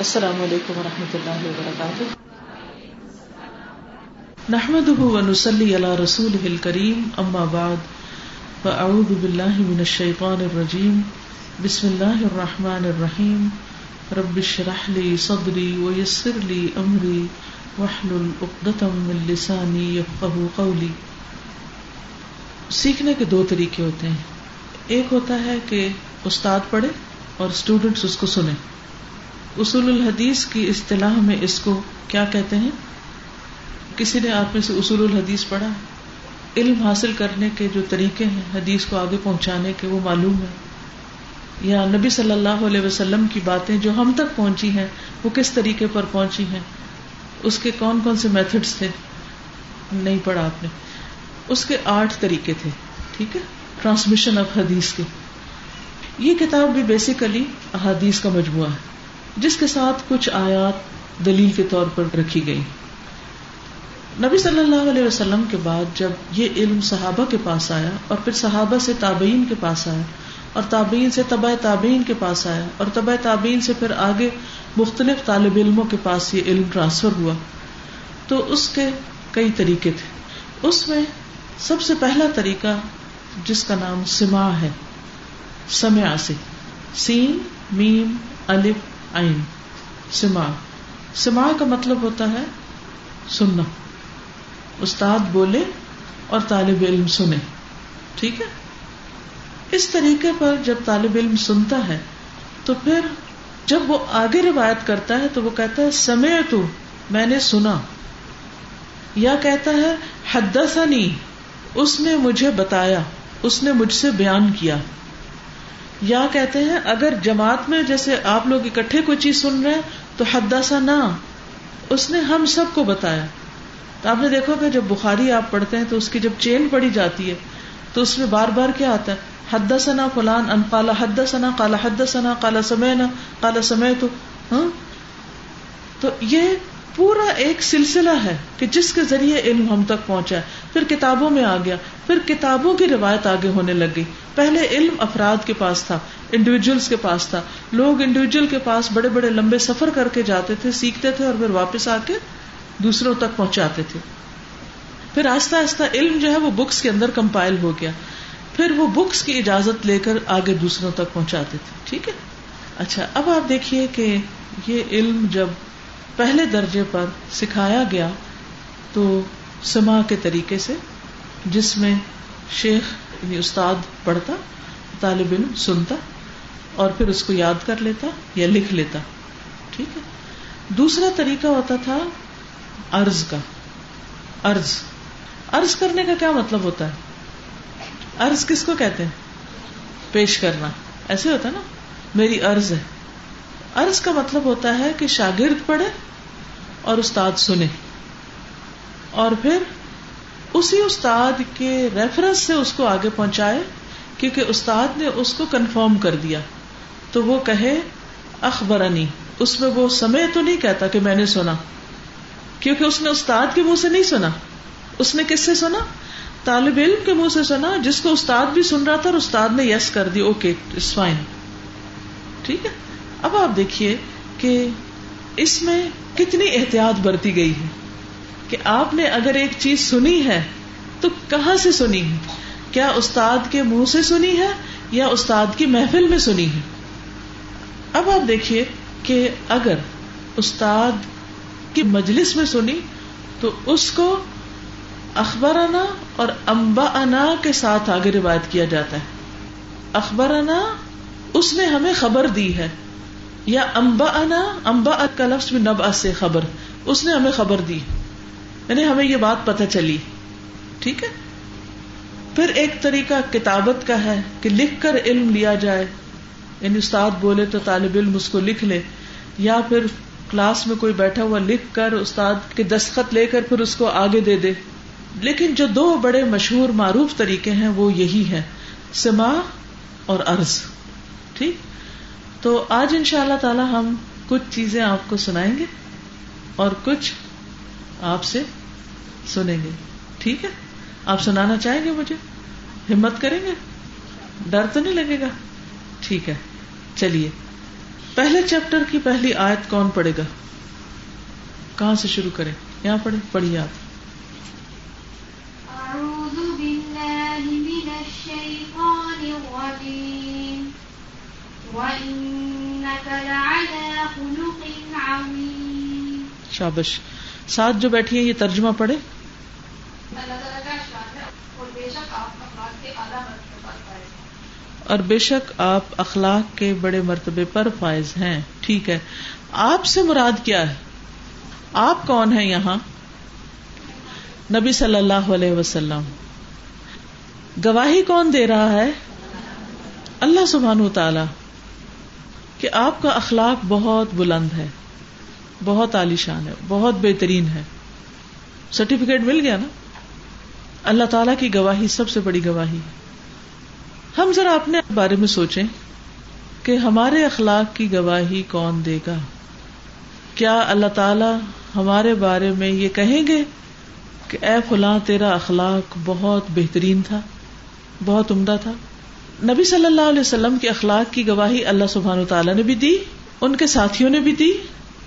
السلام علیکم و رحمۃ اللہ وبرکاتہ۔ نحمد ونسلی علی رسول کریم اما بعد، فاعوذ باللہ من الشیطان الرجیم۔ بسم اللہ الرحمن الرحیم۔ رب اشرح لی صدری ویسر لی امری۔ واحلل عقدۃ من لسانی یفقهوا قولی۔ سیکھنے کے دو طریقے ہوتے ہیں۔ ایک ہوتا ہے کہ استاد پڑھے اور اسٹوڈینٹس اس کو سنیں۔ اصول الحدیث کی اصطلاح میں اس کو کیا کہتے ہیں؟ کسی نے آپ میں سے اصول الحدیث پڑھا؟ علم حاصل کرنے کے جو طریقے ہیں، حدیث کو آگے پہنچانے کے، وہ معلوم ہے یا نبی صلی اللہ علیہ وسلم کی باتیں جو ہم تک پہنچی ہیں، وہ کس طریقے پر پہنچی ہیں؟ اس کے کون کون سے میتھڈس تھے؟ نہیں پڑھا آپ نے۔ اس کے آٹھ طریقے تھے، ٹھیک ہے؟ ٹرانسمیشن آف حدیث کے۔ یہ کتاب بھی بیسیکلی احادیث کا مجموعہ ہے۔ جس کے ساتھ کچھ آیات دلیل کے طور پر رکھی گئی۔ نبی صلی اللہ علیہ وسلم کے بعد جب یہ علم صحابہ کے پاس آیا اور پھر صحابہ سے تابعین کے پاس آیا اور تابعین سے طبع تابعین کے پاس آیا اور طبع تابعین سے پھر آگے مختلف طالب علموں کے پاس یہ علم ٹرانسفر ہوا، تو اس کے کئی طریقے تھے۔ اس میں سب سے پہلا طریقہ جس کا نام سما ہے سمیا سے۔ سین، میم، الف سما۔ سما کا مطلب ہوتا ہے سننا۔ استاد بولے اور طالب علم سنے۔ ٹھیک ہے؟ اس طریقے پر جب طالب علم سنتا ہے، تو پھر جب وہ آگے روایت کرتا ہے، تو وہ کہتا ہے سمے تو میں نے سنا۔ یا کہتا ہے، حدثنی، اس نے مجھے بتایا، اس نے مجھ سے بیان کیا۔ یا کہتے ہیں اگر جماعت میں جیسے آپ لوگ اکٹھے کوئی چیز سن رہے ہیں، تو حدا سا نہ اس نے ہم سب کو بتایا۔ تو آپ نے دیکھو کہ جب بخاری آپ پڑھتے ہیں تو اس کی جب چین پڑی جاتی ہے، تو اس میں بار بار کیا آتا ہے؟ حد ثنا فلان، ان کالا حد ثنا کالا حد ثنا کالا سمے نہ کالا سمے تو ہاں؟ تو یہ پورا ایک سلسلہ ہے کہ جس کے ذریعے علم ہم تک پہنچا ہے۔ پھر کتابوں میں آ گیا۔ پھر کتابوں کی روایت آگے ہونے لگ گئی۔ پہلے علم افراد کے پاس تھا انڈیویجلس کے پاس تھا۔ لوگ انڈیویجل کے پاس بڑے بڑے لمبے سفر کر کے جاتے تھے، سیکھتے تھے اور پھر واپس آ کے دوسروں تک پہنچاتے تھے۔ پھر آہستہ آہستہ علم جو ہے وہ بکس کے اندر کمپائل ہو گیا۔ پھر وہ بکس کی اجازت لے کر آگے دوسروں تک پہنچاتے تھے۔ ٹھیک ہے؟ اچھا اب آپ دیکھیے کہ یہ علم جب پہلے درجے پر سکھایا گیا تو سما کے طریقے سے جس میں شیخ یعنی استاد پڑھتا، طالب علم سنتا اور پھر اس کو یاد کر لیتا یا لکھ لیتا۔ ٹھیک ہے؟ دوسرا طریقہ ہوتا تھا ارض کا۔ ارض ارض کرنے کا کیا مطلب ہوتا ہے؟ ارض کس کو کہتے ہیں؟ پیش کرنا۔ ایسے ہوتا نا؟ میری ارض ہے۔ ارض کا مطلب ہوتا ہے کہ شاگرد پڑھے اور استاد سنے۔ اور پھر اسی استاد کے ریفرنس سے اس کو آگے پہنچائے، کیونکہ استاد نے اس کو کنفرم کر دیا۔ تو وہ کہے، اخبرنی۔ اس میں وہ سمے تو نہیں کہتا کہ میں نے سنا، کیونکہ اس نے استاد کے منہ سے نہیں سنا۔ اس نے کس سے سنا؟ طالب علم کے منہ سے سنا، جس کو استاد بھی سن رہا تھا اور استاد نے یس کر دی اوکے اٹس فائن ٹھیک ہے؟ اب آپ دیکھیے کہ اس میں کتنی احتیاط برتی گئی ہے۔ کہ آپ نے اگر ایک چیز سنی ہے، تو کہاں سے سنی ہے؟ کیا استاد کے منہ سے سنی ہے یا استاد کی محفل میں سنی ہے؟ اب آپ دیکھیے کہ اگر استاد کی مجلس میں سنی، تو اس کو اخبرانا اور امبا انا کے ساتھ آگے روایت کیا جاتا ہے۔ اخبرانا اس نے ہمیں خبر دی ہے۔ یا امبا انا امبا کا لفظ بھی نب سے خبر، اس نے ہمیں خبر دی یعنی ہمیں یہ بات پتہ چلی۔ ٹھیک ہے؟ پھر ایک طریقہ کتابت کا ہے کہ لکھ کر علم لیا جائے۔ یعنی استاد بولے تو طالب علم اس کو لکھ لے۔ یا پھر کلاس میں کوئی بیٹھا ہوا لکھ کر استاد کے دستخط لے کر پھر اس کو آگے دے دے۔ لیکن جو دو بڑے مشہور معروف طریقے ہیں وہ یہی ہے سما اور ارض ٹھیک؟ تو آج ان شاء اللہ تعالی ہم کچھ چیزیں آپ کو سنائیں گے اور کچھ آپ سے سنیں گے۔ ٹھیک ہے؟ آپ سنانا چاہیں گے مجھے؟ ہمت کریں گے؟ ڈر تو نہیں لگے گا؟ ٹھیک ہے۔ چلیے۔ پہلے چیپٹر کی پہلی آیت کون پڑھے گا؟ کہاں سے شروع کریں؟ یہاں پڑھے پڑھیے آپ۔ شابش ساتھ جو بیٹھی ہیں یہ ترجمہ پڑھے اللہ تعالیٰ کا اشار ہے اور بے شک آپ کے اعلیٰ مرتبے پر فائز ہیں اور بے شک آپ اخلاق کے بڑے مرتبے پر فائز ہیں۔ ٹھیک ہے۔ آپ سے مراد کیا ہے؟ آپ کون ہیں یہاں؟ نبی صلی اللہ علیہ وسلم۔ گواہی کون دے رہا ہے؟ اللہ سبحان تعالی کہ آپ کا اخلاق بہت بلند ہے، بہت عالیشان ہے، بہت بہترین ہے۔ سرٹیفکیٹ مل گیا نا؟ اللہ تعالی کی گواہی سب سے بڑی گواہی۔ ہم ذرا اپنے بارے میں سوچیں کہ ہمارے اخلاق کی گواہی کون دے گا۔ کیا اللہ تعالی ہمارے بارے میں یہ کہیں گے کہ اے فلاں تیرا اخلاق بہت بہترین تھا، بہت عمدہ تھا؟ نبی صلی اللہ علیہ وسلم کے اخلاق کی گواہی اللہ سبحان تعالیٰ نے بھی دی، ان کے ساتھیوں نے بھی دی،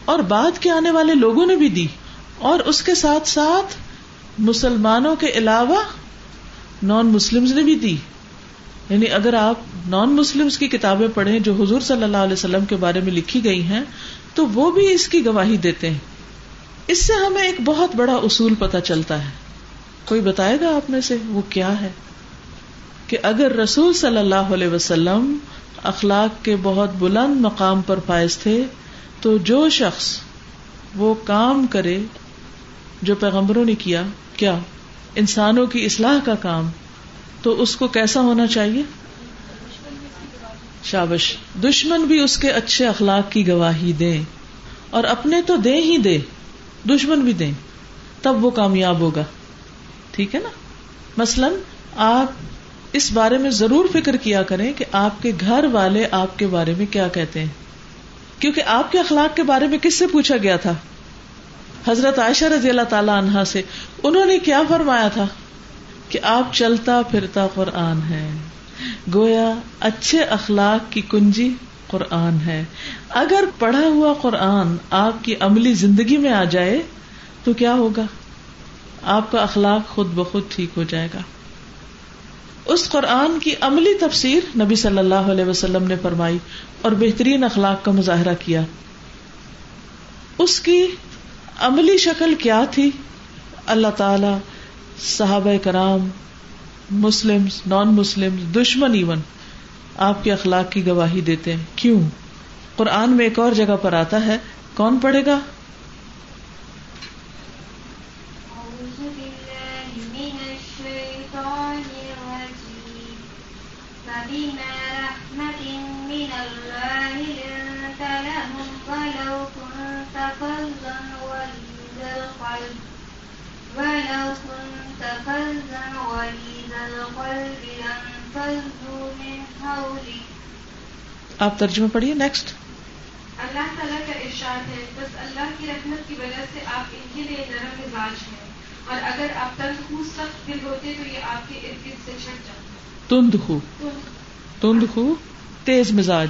اور بعد کے آنے والے لوگوں نے بھی دی، اور اس کے ساتھ ساتھ مسلمانوں کے علاوہ نان مسلم نے بھی دی۔ یعنی اگر آپ نان مسلم کی کتابیں پڑھیں جو حضور صلی اللہ علیہ وسلم کے بارے میں لکھی گئی ہیں، تو وہ بھی اس کی گواہی دیتے ہیں۔ اس سے ہمیں ایک بہت بڑا اصول پتا چلتا ہے۔ کوئی بتائے گا آپ میں سے وہ کیا ہے؟ کہ اگر رسول صلی اللہ علیہ وسلم اخلاق کے بہت بلند مقام پر فائز تھے، تو جو شخص وہ کام کرے، جو پیغمبروں نے کیا کیا انسانوں کی اصلاح کا کام تو اس کو کیسا ہونا چاہیے؟ شابش، دشمن بھی اس کے اچھے اخلاق کی گواہی دے اور اپنے تو دے ہی دے، دشمن بھی دیں، تب وہ کامیاب ہوگا۔ ٹھیک ہے نا؟ مثلاً آپ اس بارے میں ضرور فکر کیا کریں کہ آپ کے گھر والے آپ کے بارے میں کیا کہتے ہیں۔ کیونکہ آپ کے اخلاق کے بارے میں کس سے پوچھا گیا تھا؟ حضرت عائشہ رضی اللہ تعالی عنہا سے، انہوں نے کیا فرمایا تھا؟ کہ آپ چلتا پھرتا قرآن ہے۔ گویا اچھے اخلاق کی کنجی قرآن ہے۔ اگر پڑھا ہوا قرآن آپ کی عملی زندگی میں آ جائے، تو کیا ہوگا؟ آپ کا اخلاق خود بخود ٹھیک ہو جائے گا۔ اس قرآن کی عملی تفسیر نبی صلی اللہ علیہ وسلم نے فرمائی اور بہترین اخلاق کا مظاہرہ کیا۔ اس کی عملی شکل کیا تھی؟ اللہ تعالی، صحابہ کرام مسلم نان مسلم دشمن ایون آپ کے اخلاق کی گواہی دیتے ہیں۔ کیوں؟ قرآن میں ایک اور جگہ پر آتا ہے۔ کون پڑھے گا؟ ولو كنت فظا غليظ القلب لانفضوا من حولك آپ ترجمہ پڑھیے نیکسٹ اللہ تعالیٰ کا ارشاد ہے بس اللہ کی رحمت کی وجہ سے آپ ان کے لیے نرم مزاج ہیں اور اگر آپ تند خو سخت دل ہوتے تو یہ آپ کے ارد گرد سے چھٹ جاتے تند خو۔ تند خو تیز مزاج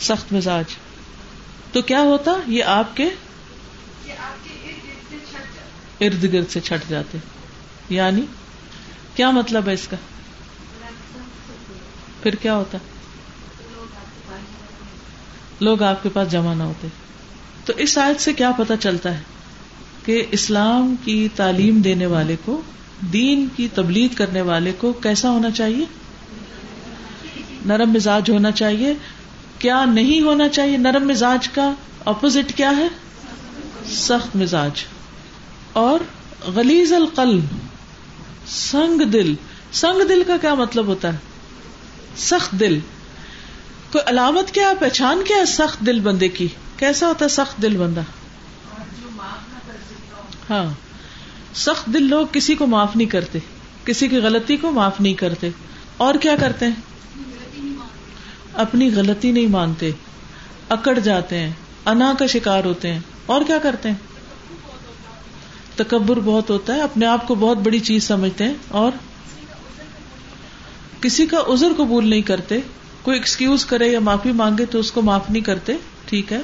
سخت مزاج۔ تو کیا ہوتا؟ یہ آپ کے یہ آپ کے ارد گرد سے چھٹ جاتے۔ ارد گرد سے چھٹ جاتے۔ یعنی کیا مطلب ہے اس کا؟ پھر کیا ہوتا؟ لوگ آپ کے پاس جمع نہ ہوتے۔ تو اس آیت سے کیا پتا چلتا ہے کہ اسلام کی تعلیم دینے والے کو دین کی تبلیغ کرنے والے کو کیسا ہونا چاہیے؟ نرم مزاج ہونا چاہیے۔ کیا نہیں ہونا چاہیے نرم مزاج کا؟ اپوزٹ کیا ہے؟ سخت مزاج۔ اور غلیز القلب، سنگ دل۔ سنگ دل کا کیا مطلب ہوتا ہے؟ سخت دل۔ کوئی علامت کیا پہچان کیا ہے سخت دل بندے کی؟ کیسا ہوتا ہے سخت دل بندہ؟ ہاں۔ سخت دل لوگ کسی کو معاف نہیں کرتے، کسی کی غلطی کو معاف نہیں کرتے۔ اور کیا کرتے ہیں؟ اپنی غلطی نہیں مانتے، اکڑ جاتے ہیں، انا کا شکار ہوتے ہیں۔ اور کیا کرتے ہیں؟ تکبر بہت ہوتا ہے، اپنے آپ کو بہت بڑی چیز سمجھتے ہیں اور کسی کا عذر قبول نہیں کرتے، کوئی ایکسکیوز کرے یا معافی مانگے تو اس کو معاف نہیں کرتے، ٹھیک ہے؟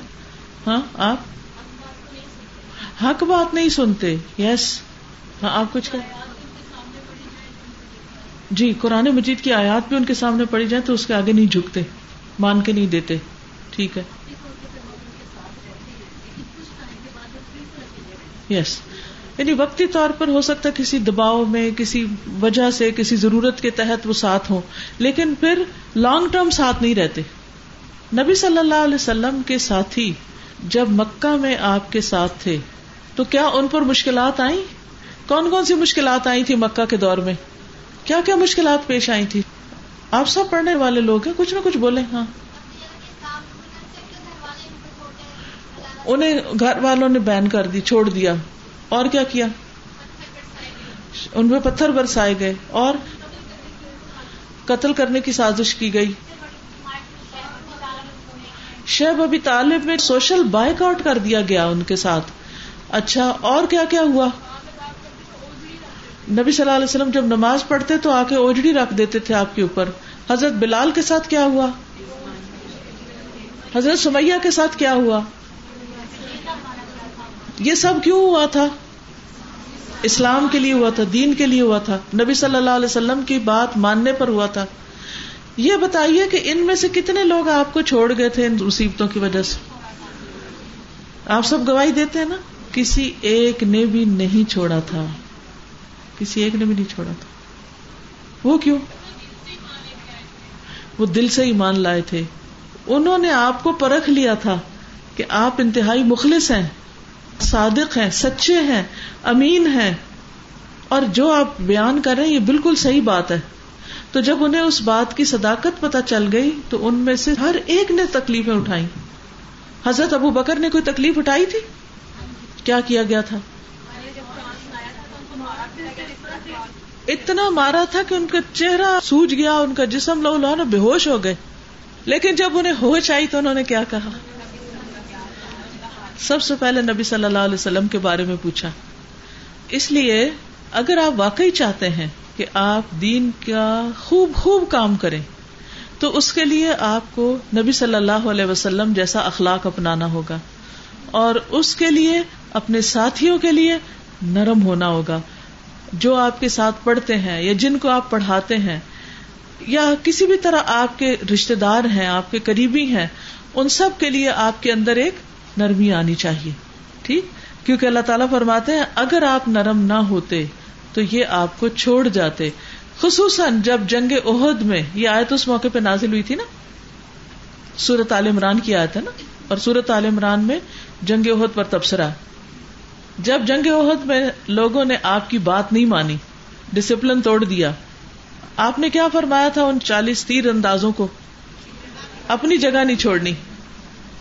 ہاں آپ؟ حق بات نہیں سنتے یس ہاں آپ کچھ کہ جی قرآن مجید کی آیات بھی ان کے سامنے پڑی جائے تو اس کے آگے نہیں جھکتے۔ مان کے نہیں دیتے۔ ٹھیک ہے۔ یس یعنی وقتی طور پر ہو سکتا ہے کسی دباؤ میں، کسی وجہ سے، کسی ضرورت کے تحت وہ ساتھ ہوں۔ لیکن پھر لانگ ٹرم ساتھ نہیں رہتے۔ نبی صلی اللہ علیہ وسلم کے ساتھی جب مکہ میں آپ کے ساتھ تھے، تو کیا ان پر مشکلات آئیں؟ کون کون سی مشکلات آئی تھی مکہ کے دور میں؟ کیا کیا مشکلات پیش آئی تھی؟ آپ سب پڑھنے والے لوگ ہیں، کچھ نہ کچھ بولے ہاں۔ انہیں گھر والوں نے بین کر دی، چھوڑ دیا۔ اور کیا کیا؟ ان میں پتھر برسائے گئے اور قتل کرنے کی سازش کی گئی۔ شیب ابھی طالب میں سوشل بائک آؤٹ کر دیا گیا ان کے ساتھ۔ اچھا اور کیا کیا ہوا؟ نبی صلی اللہ علیہ وسلم جب نماز پڑھتے تو آ کے اوجڑی رکھ دیتے تھے آپ کے اوپر۔ حضرت بلال کے ساتھ کیا ہوا؟ حضرت سمیہ کے ساتھ کیا ہوا؟ یہ سب کیوں ہوا تھا؟ اسلام کے لیے ہوا تھا، دین کے لیے ہوا تھا۔ نبی صلی اللہ علیہ وسلم کی بات ماننے پر ہوا تھا۔ یہ بتائیے کہ ان میں سے کتنے لوگ آپ کو چھوڑ گئے تھے ان مصیبتوں کی وجہ سے؟ آپ سب گواہی دیتے ہیں نا، کسی ایک نے بھی نہیں چھوڑا تھا۔ کسی ایک نے بھی نہیں چھوڑا تھا۔ وہ کیوں؟ وہ دل سے ایمان لائے تھے۔ انہوں نے آپ کو پرکھ لیا تھا کہ آپ انتہائی مخلص ہیں، صادق ہیں، سچے ہیں، امین ہیں۔ اور جو آپ بیان کر رہے ہیں، یہ بالکل صحیح بات ہے۔ تو جب انہیں اس بات کی صداقت پتہ چل گئی، تو ان میں سے ہر ایک نے تکلیفیں اٹھائی حضرت ابو بکر نے کوئی تکلیف اٹھائی تھی؟ کیا کیا گیا تھا؟ اتنا مارا تھا کہ ان کا چہرہ سوج گیا، ان کا جسم لو لو بے ہوش ہو گئے۔ لیکن جب انہیں ہوش آئی تو انہوں نے کیا کہا؟ سب سے پہلے نبی صلی اللہ علیہ وسلم کے بارے میں پوچھا۔ اس لیے اگر آپ واقعی چاہتے ہیں کہ آپ دین کا خوب خوب کام کریں، تو اس کے لیے آپ کو نبی صلی اللہ علیہ وسلم جیسا اخلاق اپنانا ہوگا۔ اور اس کے لیے، اپنے ساتھیوں کے لیے نرم ہونا ہوگا۔ جو آپ کے ساتھ پڑھتے ہیں یا جن کو آپ پڑھاتے ہیں یا کسی بھی طرح آپ کے رشتے دار ہیں، آپ کے قریبی ہیں، ان سب کے لیے آپ کے اندر ایک نرمی آنی چاہیے، ٹھیک؟ کیونکہ اللہ تعالیٰ فرماتے ہیں، اگر آپ نرم نہ ہوتے تو یہ آپ کو چھوڑ جاتے۔ خصوصاً جب جنگ عہد میں، یہ آیت اس موقع پہ نازل ہوئی تھی نا؟ سورت عال عمران کی آیت ہے نا؟ اور سورت عال عمران میں جنگ عہد پر تبصرہ۔ جب جنگ عہد میں لوگوں نے آپ کی بات نہیں مانی ڈسپلن توڑ دیا۔ آپ نے کیا فرمایا تھا ان چالیس تیر اندازوں کو؟ اپنی جگہ نہیں چھوڑنی۔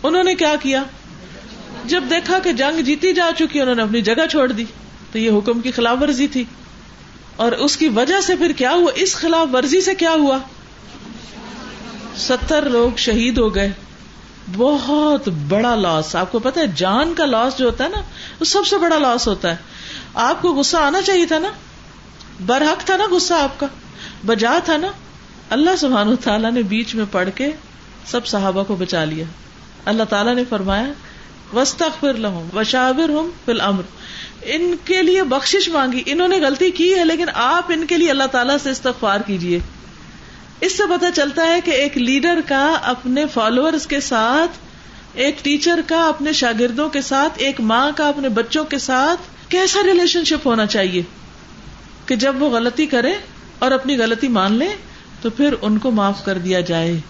انہوں نے کیا کیا؟ جب دیکھا کہ جنگ جیتی جا چکی، انہوں نے اپنی جگہ چھوڑ دی۔ تو یہ حکم کی خلاف ورزی تھی۔ اور اس کی وجہ سے پھر کیا ہوا؟ اس خلاف ورزی سے کیا ہوا؟ ستر لوگ شہید ہو گئے۔ بہت بڑا لاس۔ آپ کو پتا ہے، جان کا لاس جو ہوتا ہے نا، وہ سب سے بڑا لاس ہوتا ہے۔ آپ کو غصہ آنا چاہیے تھا نا؟ برحق تھا نا غصہ آپ کا؟ بجا تھا نا؟ اللہ سبحان تعالیٰ نے بیچ میں پڑھ کے سب صحابہ کو بچا لیا۔ اللہ تعالیٰ نے فرمایا وسط لہم وشاور ہوں فل امر ان کے لیے بخش مانگی۔ انہوں نے غلطی کی ہے، لیکن آپ ان کے لیے اللہ تعالیٰ سے استغفار کیجیے اس سے پتا چلتا ہے کہ ایک لیڈر کا اپنے فالوورز کے ساتھ، ایک ٹیچر کا اپنے شاگردوں کے ساتھ، ایک ماں کا اپنے بچوں کے ساتھ کیسا ریلیشن شپ ہونا چاہیے؟ کہ جب وہ غلطی کرے اور اپنی غلطی مان لے، تو پھر ان کو معاف کر دیا جائے۔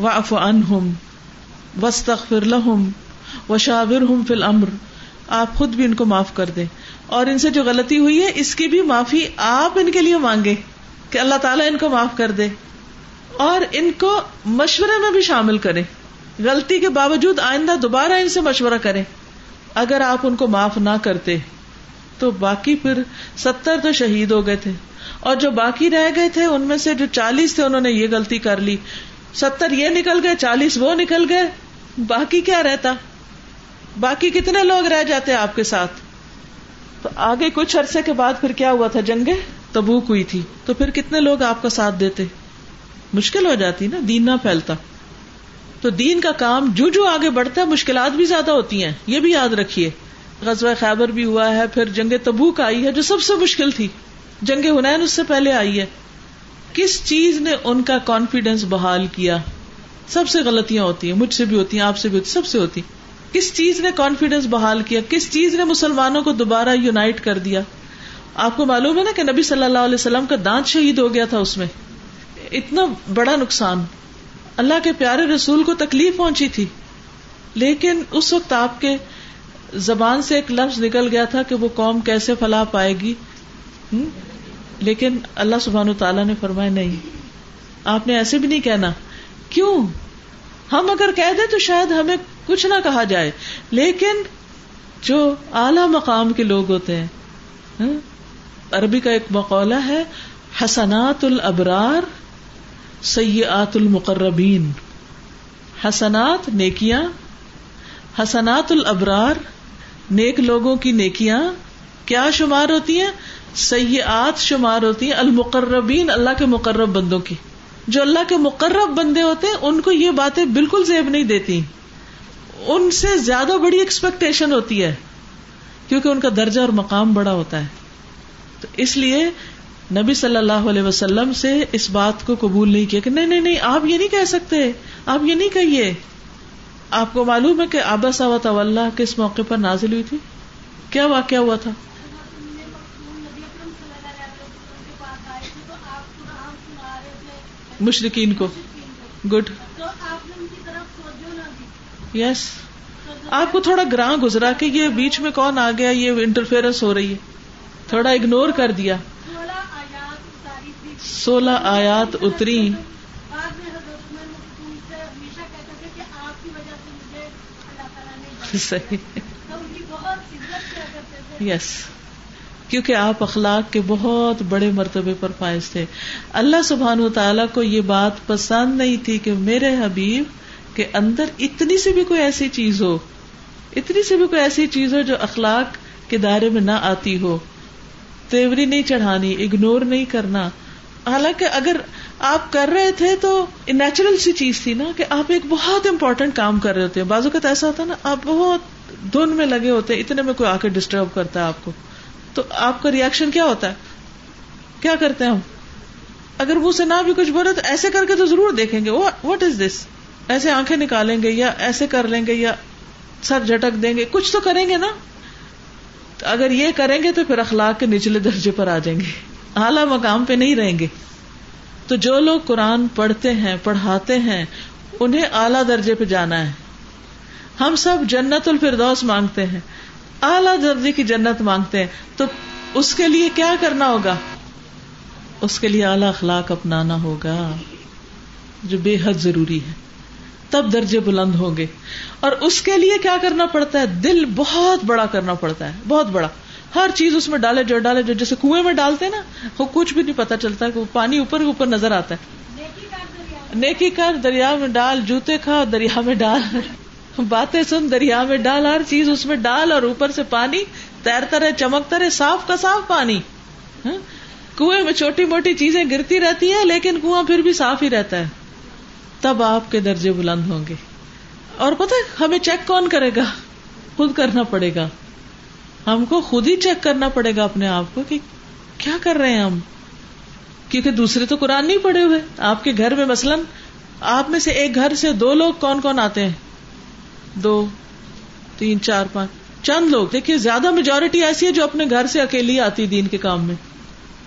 واف ان ہوں وسطر لہم و شاور ہوں فل امر آپ خود بھی ان کو معاف کر دیں۔ اور ان سے جو غلطی ہوئی ہے، اس کی بھی معافی آپ ان کے لیے مانگے کہ اللہ تعالیٰ ان کو معاف کر دے۔ اور ان کو مشورے میں بھی شامل کرے غلطی کے باوجود آئندہ دوبارہ ان سے مشورہ کرے اگر آپ ان کو معاف نہ کرتے، تو باقی پھر ستر تو شہید ہو گئے تھے۔ اور جو باقی رہ گئے تھے، ان میں سے جو چالیس تھے، انہوں نے یہ غلطی کر لی۔ ستر یہ نکل گئے، چالیس وہ نکل گئے۔ باقی کیا رہتا؟ باقی کتنے لوگ رہ جاتے آپ کے ساتھ؟ تو آگے کچھ عرصے کے بعد پھر کیا ہوا تھا؟ جنگیں تبوک ہوئی تھی۔ تو پھر کتنے لوگ آپ کا ساتھ دیتے؟ مشکل ہو جاتی نا، دین نہ پھیلتا۔ تو دین کا کام جو جو آگے بڑھتا ہے، مشکلات بھی زیادہ ہوتی ہیں۔ یہ بھی یاد رکھیے۔ غزوہ خیبر بھی ہوا ہے، پھر جنگ تبوک آئی ہے، جو سب سے مشکل تھی۔ جنگ ہنین اس سے پہلے آئی ہے۔ کس چیز نے ان کا کانفیڈینس بحال کیا؟ سب سے غلطیاں ہوتی ہیں، مجھ سے بھی ہوتی ہیں، آپ سے بھی ہوتی سب سے ہوتی کس چیز نے کانفیڈینس بحال کیا؟ کس چیز نے مسلمانوں کو دوبارہ یونائٹ کر دیا؟ آپ کو معلوم ہے نا کہ نبی صلی اللہ علیہ وسلم کا دانت شہید ہو گیا تھا اس میں۔ اتنا بڑا نقصان۔ اللہ کے پیارے رسول کو تکلیف پہنچی تھی۔ لیکن اس وقت آپ کے زبان سے ایک لفظ نکل گیا تھا کہ وہ قوم کیسے فلاح پائے گی۔ لیکن اللہ سبحان تعالیٰ نے فرمایا، نہیں۔ آپ نے ایسے بھی نہیں کہنا۔ کیوں؟ ہم اگر کہہ دیں تو شاید ہمیں کچھ نہ کہا جائے۔ لیکن جو اعلی مقام کے لوگ ہوتے ہیں عربی کا ایک مقولہ ہے، حسنات الابرار سیئات المقربین، حسنات نیکیاں، حسنات الابرار، نیک لوگوں کی نیکیاں کیا شمار ہوتی ہیں؟ سیاحت شمار ہوتی ہیں، المقربین، اللہ کے مقرب بندوں کی۔ جو اللہ کے مقرب بندے ہوتے ہیں، ان کو یہ باتیں بالکل زیب نہیں دیتی۔ ان سے زیادہ بڑی ایکسپیکٹیشن ہوتی ہے، کیونکہ ان کا درجہ اور مقام بڑا ہوتا ہے۔ تو اس لیے نبی صلی اللہ علیہ وسلم سے اس بات کو قبول نہیں کیا کہ نہیں نہیں نہیں، آپ یہ نہیں کہہ سکتے، آپ یہ نہیں کہیے۔ آپ کو معلوم ہے کہ آبا ساوت اللہ کس موقع پر نازل ہوئی تھی؟ کیا واقعہ ہوا تھا؟ مشرقین کو۔ گڈ۔ یس۔ آپ کو تھوڑا گراں گزرا کہ یہ بیچ میں کون آ گیا، یہ انٹرفیئرنس ہو رہی ہے۔ تھوڑا اگنور کر دیا۔ سولہ آیات اتری۔ یس کیونکہ آپ اخلاق کے بہت بڑے مرتبے پر فائز تھے۔ اللہ سبحان و تعالیٰ کو یہ بات پسند نہیں تھی کہ میرے حبیب کے اندر اتنی سی بھی کوئی ایسی چیز ہو۔ اتنی سی بھی کوئی ایسی چیز ہو جو اخلاق کے دائرے میں نہ آتی ہو۔ تیوری نہیں چڑھانی اگنور نہیں کرنا۔ حالانکہ اگر آپ کر رہے تھے تو نیچرل سی چیز تھی نا کہ آپ ایک بہت امپورٹینٹ کام کر رہے ہوتے ہیں۔ بعض اوقات ایسا ہوتا نا، آپ بہت دھن میں لگے ہوتے اتنے میں کوئی آ کے ڈسٹرب کرتا ہے آپ کو۔ تو آپ کا ریئیکشن کیا ہوتا ہے؟ کیا کرتے ہیں ہم؟ اگر منہ سے نہ بھی کچھ بولے تو ایسے کر کے تو ضرور دیکھیں گے۔ واٹ از دس ایسے آنکھیں نکالیں گے یا ایسے کر لیں گے یا سر جھٹک دیں گے۔ کچھ تو کریں گے نا۔ اگر یہ کریں گے تو پھر اخلاق کے نچلے درجے پر آ جائیں گے۔ اعلی مقام پہ نہیں رہیں گے۔ تو جو لوگ قرآن پڑھتے ہیں، پڑھاتے ہیں، انہیں اعلی درجے پہ جانا ہے۔ ہم سب جنت الفردوس مانگتے ہیں۔ اعلی درجے کی جنت مانگتے ہیں۔ تو اس کے لیے کیا کرنا ہوگا؟ اس کے لیے اعلی اخلاق اپنانا ہوگا، جو بے حد ضروری ہے۔ تب درجے بلند ہوں گے۔ اور اس کے لیے کیا کرنا پڑتا ہے؟ دل بہت بڑا کرنا پڑتا ہے، بہت بڑا۔ ہر چیز اس میں ڈالے جو ڈالے جو جیسے کنویں میں ڈالتے نا، وہ کچھ بھی نہیں پتا چلتا کہ وہ پانی اوپر اوپر نظر آتا ہے۔ نیکی کر دریا میں ڈال، جوتے کھا، دریا میں ڈال۔ باتیں سن، دریا میں ڈال، ہر چیز اس میں ڈال اور اوپر سے پانی تیرتا رہے، چمکتا رہے، صاف کا صاف پانی۔ ہاں؟ کنویں میں چھوٹی موٹی چیزیں گرتی رہتی ہیں، لیکن کنواں پھر بھی صاف ہی رہتا ہے۔ تب آپ کے درجے بلند ہوں گے۔ اور پتہ ہمیں چیک کون کرے گا؟ خود کرنا پڑے گا۔ ہم کو خود ہی چیک کرنا پڑے گا اپنے آپ کو کہ کیا کر رہے ہیں ہم؟ کیونکہ دوسرے تو قرآن نہیں پڑے ہوئے۔ آپ کے گھر میں مثلاً آپ میں سے ایک گھر سے دو لوگ کون کون آتے ہیں؟ دو، تین، چار، پانچ۔ چند لوگ۔ دیکھیے، زیادہ میجورٹی ایسی ہے جو اپنے گھر سے اکیلی آتی دین کے کام میں۔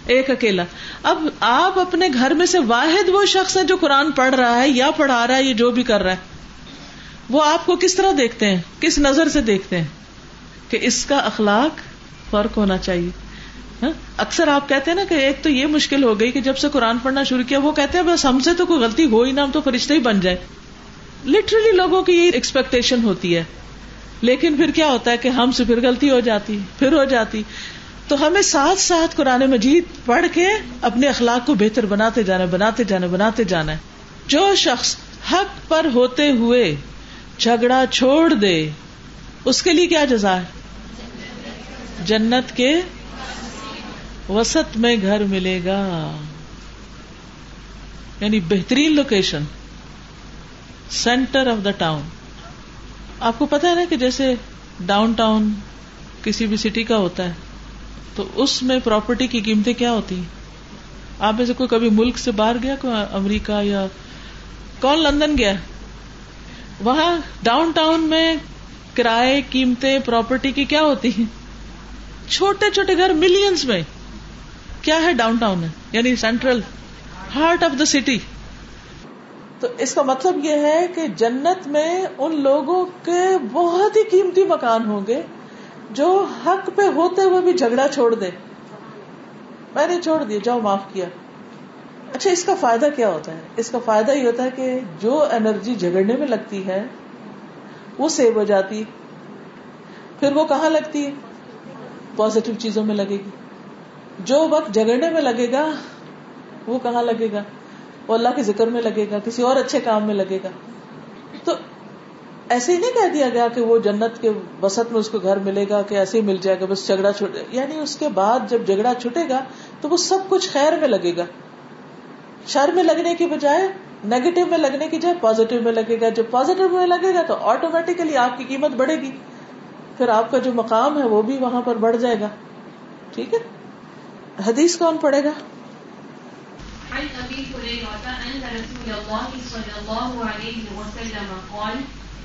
ایک اکیلا۔ اب آپ اپنے گھر میں سے واحد وہ شخص ہے جو قرآن پڑھ رہا ہے یا پڑھا رہا ہے یا جو بھی کر رہا ہے۔ وہ آپ کو کس طرح دیکھتے ہیں؟ کس نظر سے دیکھتے ہیں؟ کہ اس کا اخلاق فرق ہونا چاہیے۔ ہاں؟ اکثر آپ کہتے ہیں نا کہ ایک تو یہ مشکل ہو گئی کہ جب سے قرآن پڑھنا شروع کیا، وہ کہتے ہیں بس ہم سے تو کوئی غلطی ہو ہی نہ، ہم تو فرشتے ہی بن جائے لٹرلی لوگوں کی یہ ایکسپیکٹیشن ہوتی ہے۔ لیکن پھر کیا ہوتا ہے کہ ہم سے پھر غلطی ہو جاتی، پھر ہو جاتی۔ تو ہمیں ساتھ ساتھ قرآن مجید پڑھ کے اپنے اخلاق کو بہتر بناتے جانا بناتے جانا بناتے جانا ہے۔ جو شخص حق پر ہوتے ہوئے جھگڑا چھوڑ دے، اس کے لیے کیا جزا ہے؟ جنت کے وسط میں گھر ملے گا۔ یعنی بہترین location centre of the town آپ کو پتا ہے نا کہ جیسے ڈاؤن ٹاؤن کسی بھی سٹی کا ہوتا ہے، تو اس میں پراپرٹی کی قیمتیں کیا ہوتی ہیں؟ آپ میں سے کوئی کبھی ملک سے باہر گیا، کوئی امریکہ یا کون لندن گیا؟ وہاں ڈاؤن ٹاؤن میں کرائے، قیمتیں پراپرٹی کی کیا ہوتی ہیں؟ چھوٹے چھوٹے گھر ملینس میں۔ کیا ہے ڈاؤن ٹاؤن یعنی central heart of the city تو اس کا مطلب یہ ہے کہ جنت میں ان لوگوں کے بہت ہی قیمتی مکان ہوں گے جو حق پہ ہوتے ہوئے بھی جھگڑا چھوڑ دے۔ میں نے چھوڑ دیا، جاؤ معاف کیا۔ اچھا اس کا فائدہ کیا ہوتا ہے؟ اس کا فائدہ یہ ہوتا ہے کہ جو انرجی جھگڑنے میں لگتی ہے، وہ سیو ہو جاتی۔ پھر وہ کہاں لگتی؟ ہے پازیٹو چیزوں میں لگے گی۔ جو وقت جھگڑنے میں لگے گا، وہ کہاں لگے گا؟ وہ اللہ کے ذکر میں لگے گا، کسی اور اچھے کام میں لگے گا۔ تو ایسے ہی نہیں کہہ دیا گیا کہ وہ جنت کے وسط میں اس کو گھر ملے گا، کہ ایسے ہی مل جائے گا، بس جھگڑا چھوٹے یعنی اس کے بعد جب جھگڑا چھٹے گا، تو وہ سب کچھ خیر میں لگے گا۔ شر میں لگنے کی بجائے نیگیٹو میں لگنے کی جائے پازیٹو میں لگے گا۔ جب پازیٹو میں لگے گا تو آٹومیٹیکلی آپ کی قیمت بڑھے گی۔ پھر آپ کا جو مقام ہے وہ بھی وہاں پر بڑھ جائے گا۔ ٹھیک ہے؟ حدیث کون پڑھے گا؟ عن ابي هريره ان رسول الله صلى الله عليه وسلم قال،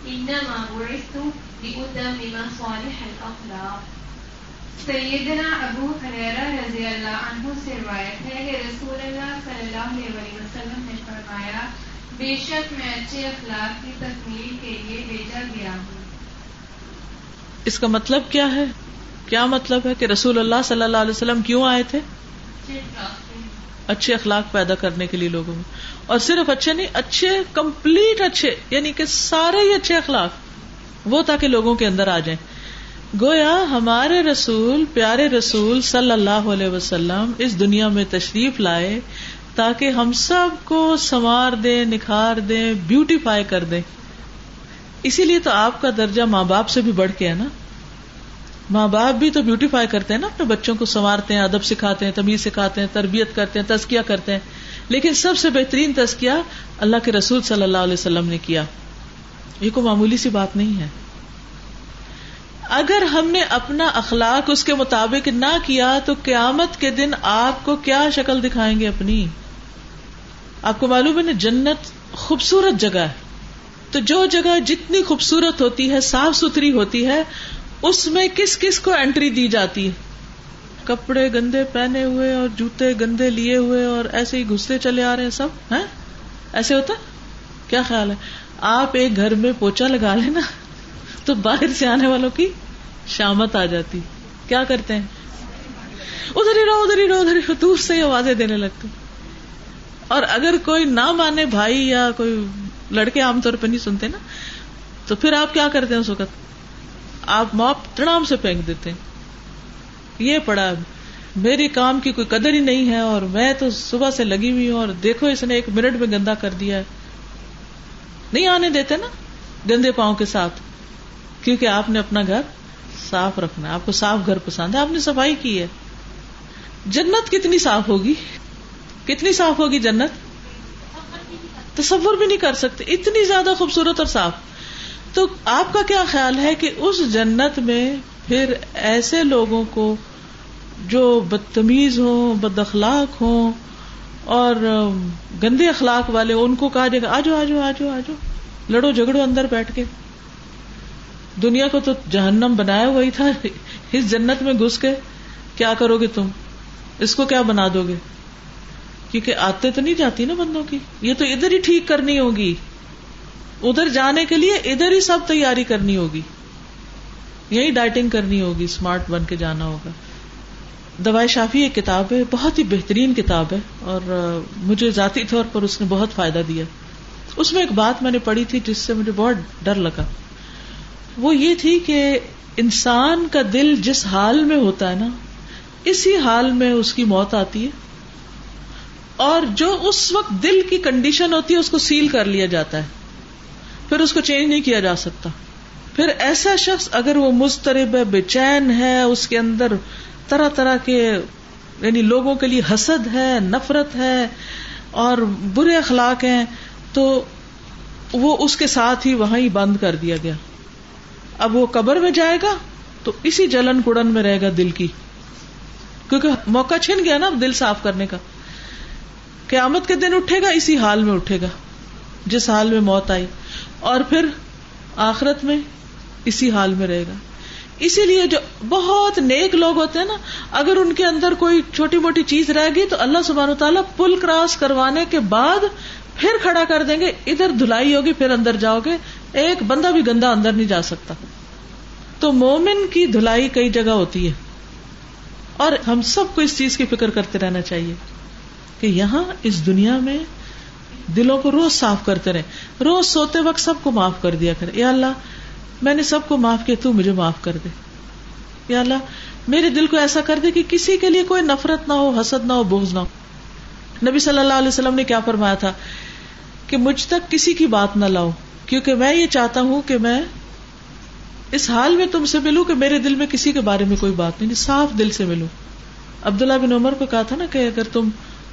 انما بعثت لاتمم صالح الاخلاق سیدنا ابو حریرہ رضی اللہ عنہ سے روایت ہے کہ رسول اللہ صلی اللہ علیہ وسلم نے فرمایا، بے شک میں اچھے اخلاق کی تکمیل کے لیے بھیجا گیا ہوں اس کا مطلب کیا ہے؟ کیا مطلب ہے کہ رسول اللہ صلی اللہ علیہ وسلم کیوں آئے تھے؟ اچھے اخلاق پیدا کرنے کے لیے لوگوں میں۔ اور صرف اچھے نہیں، اچھے کمپلیٹ اچھے یعنی کہ سارے ہی اچھے اخلاق۔ وہ تاکہ لوگوں کے اندر آ جائیں۔ گویا ہمارے رسول، پیارے رسول صلی اللہ علیہ وسلم اس دنیا میں تشریف لائے تاکہ ہم سب کو سنوار دیں، نکھار دیں بیوٹیفائی کر دیں۔ اسی لیے تو آپ کا درجہ ماں باپ سے بھی بڑھ کے ہے نا۔ ماں باپ بھی تو بیوٹیفائی کرتے ہیں نا، اپنے بچوں کو سنوارتے ہیں، ادب سکھاتے ہیں، تمیز سکھاتے ہیں، تربیت کرتے ہیں، تزکیہ کرتے ہیں۔ لیکن سب سے بہترین تزکیہ اللہ کے رسول صلی اللہ علیہ وسلم نے کیا۔ یہ کوئی معمولی سی بات نہیں ہے۔ اگر ہم نے اپنا اخلاق اس کے مطابق نہ کیا تو قیامت کے دن آپ کو کیا شکل دکھائیں گے اپنی؟ آپ کو معلوم ہے نا، جنت خوبصورت جگہ ہے۔ تو جو جگہ جتنی خوبصورت ہوتی ہے، صاف ستھری ہوتی ہے، اس میں کس کس کو اینٹری دی جاتی ہے؟ کپڑے گندے پہنے ہوئے اور جوتے گندے لیے ہوئے اور ایسے ہی گھستے چلے آ رہے ہیں سب ہے ایسے ہوتا؟ کیا خیال ہے؟ آپ ایک گھر میں پوچھا لگا لیں نا، تو باہر سے آنے والوں کی شامت آ جاتی۔ کیا کرتے ہیں؟ ادھر ہی رہو، ادھر ہی رہو، ادھر ہی دور سے آوازیں دینے لگتے۔ اور اگر کوئی نہ مانے بھائی یا کوئی لڑکے عام طور پہ نہیں سنتے نا، تو پھر آپ کیا کرتے ہیں اس وقت؟ آپ ماپ تڑام سے پھینک دیتے ہیں۔ یہ پڑا میری کام کی کوئی قدر ہی نہیں ہے اور میں تو صبح سے لگی ہوئی ہوں اور دیکھو اس نے ایک منٹ میں گندا کر دیا ہے۔ نہیں آنے دیتے نا گندے پاؤں کے ساتھ، کیونکہ آپ نے اپنا گھر صاف رکھنا آپ کو صاف گھر پسند ہے، آپ نے صفائی کی ہے۔ جنت کتنی صاف ہوگی؟ کتنی صاف ہوگی جنت؟ تصور بھی نہیں کر سکتے، اتنی زیادہ خوبصورت اور صاف۔ تو آپ کا کیا خیال ہے کہ اس جنت میں پھر ایسے لوگوں کو جو بدتمیز ہوں بد اخلاق ہوں اور گندے اخلاق والے، ان کو کہا جائے گا آجو آجو آجو آجو، لڑو جھگڑو اندر بیٹھ کے۔ دنیا کو تو جہنم بنایا ہوا ہی تھا، اس جنت میں گھس کے۔ کیا کرو گے تم؟ اس کو کیا بنا دو گے؟ کیونکہ آتے تو نہیں جاتی نا بندوں کی۔ یہ تو ادھر ہی ٹھیک کرنی ہوگی۔ ادھر جانے کے لیے ادھر ہی سب تیاری کرنی ہوگی۔ یہی ڈائٹنگ کرنی ہوگی اسمارٹ بن کے جانا ہوگا۔ دوائی شافی ایک کتاب ہے، بہت ہی بہترین کتاب ہے اور مجھے ذاتی طور پر اس نے بہت فائدہ دیا۔ اس میں ایک بات میں نے پڑھی تھی جس سے مجھے بہت ڈر لگا۔ وہ یہ تھی کہ انسان کا دل جس حال میں ہوتا ہے نا، اسی حال میں اس کی موت آتی ہے۔ اور جو اس وقت دل کی کنڈیشن ہوتی ہے، اس کو سیل کر لیا جاتا ہے۔ پھر اس کو چینج نہیں کیا جا سکتا۔ پھر ایسا شخص اگر وہ مسترب ہے، بے چین ہے، اس کے اندر طرح طرح کے یعنی لوگوں کے لیے حسد ہے، نفرت ہے اور برے اخلاق ہیں، تو وہ اس کے ساتھ ہی وہاں ہی بند کر دیا گیا۔ اب وہ قبر میں جائے گا، تو اسی جلن کڑن میں رہے گا دل کی۔ کیونکہ موقع چھن گیا نا دل صاف کرنے کا۔ قیامت کے دن اٹھے گا، اسی حال میں اٹھے گا۔ جس حال میں موت آئی۔ اور پھر آخرت میں اسی حال میں رہے گا۔ اسی لیے جو بہت نیک لوگ ہوتے ہیں نا، اگر ان کے اندر کوئی چھوٹی موٹی چیز رہ گئی تو اللہ سبحانہ تعالیٰ پل کراس کروانے کے بعد پھر کھڑا کر دیں گے۔ ادھر دھلائی ہوگی، پھر اندر جاؤ گے۔ ایک بندہ بھی گندا اندر نہیں جا سکتا۔ تو مومن کی دھلائی کئی جگہ ہوتی ہے۔ اور ہم سب کو اس چیز کی فکر کرتے رہنا چاہیے۔ کہ یہاں اس دنیا میں دلوں کو روز صاف کرتے رہے روز سوتے وقت سب کو معاف کر دیا کرے یا اللہ، میں نے سب کو معاف کیا، تو مجھے معاف کر دے۔ یا اللہ، میرے دل کو ایسا کر دے کہ کسی کے لیے کوئی نفرت نہ ہو، حسد نہ ہو بوجھ نہ ہو۔ نبی صلی اللہ علیہ وسلم نے کیا فرمایا تھا؟ کہ مجھ تک کسی کی بات نہ لاؤ، کیونکہ میں یہ چاہتا ہوں کہ میں اس حال میں تم سے ملوں کہ میرے دل میں کسی کے بارے میں کوئی بات نہیں، صاف دل سے ملوں۔ عبداللہ بن عمر کو کہا تھا نا کہ اگر تم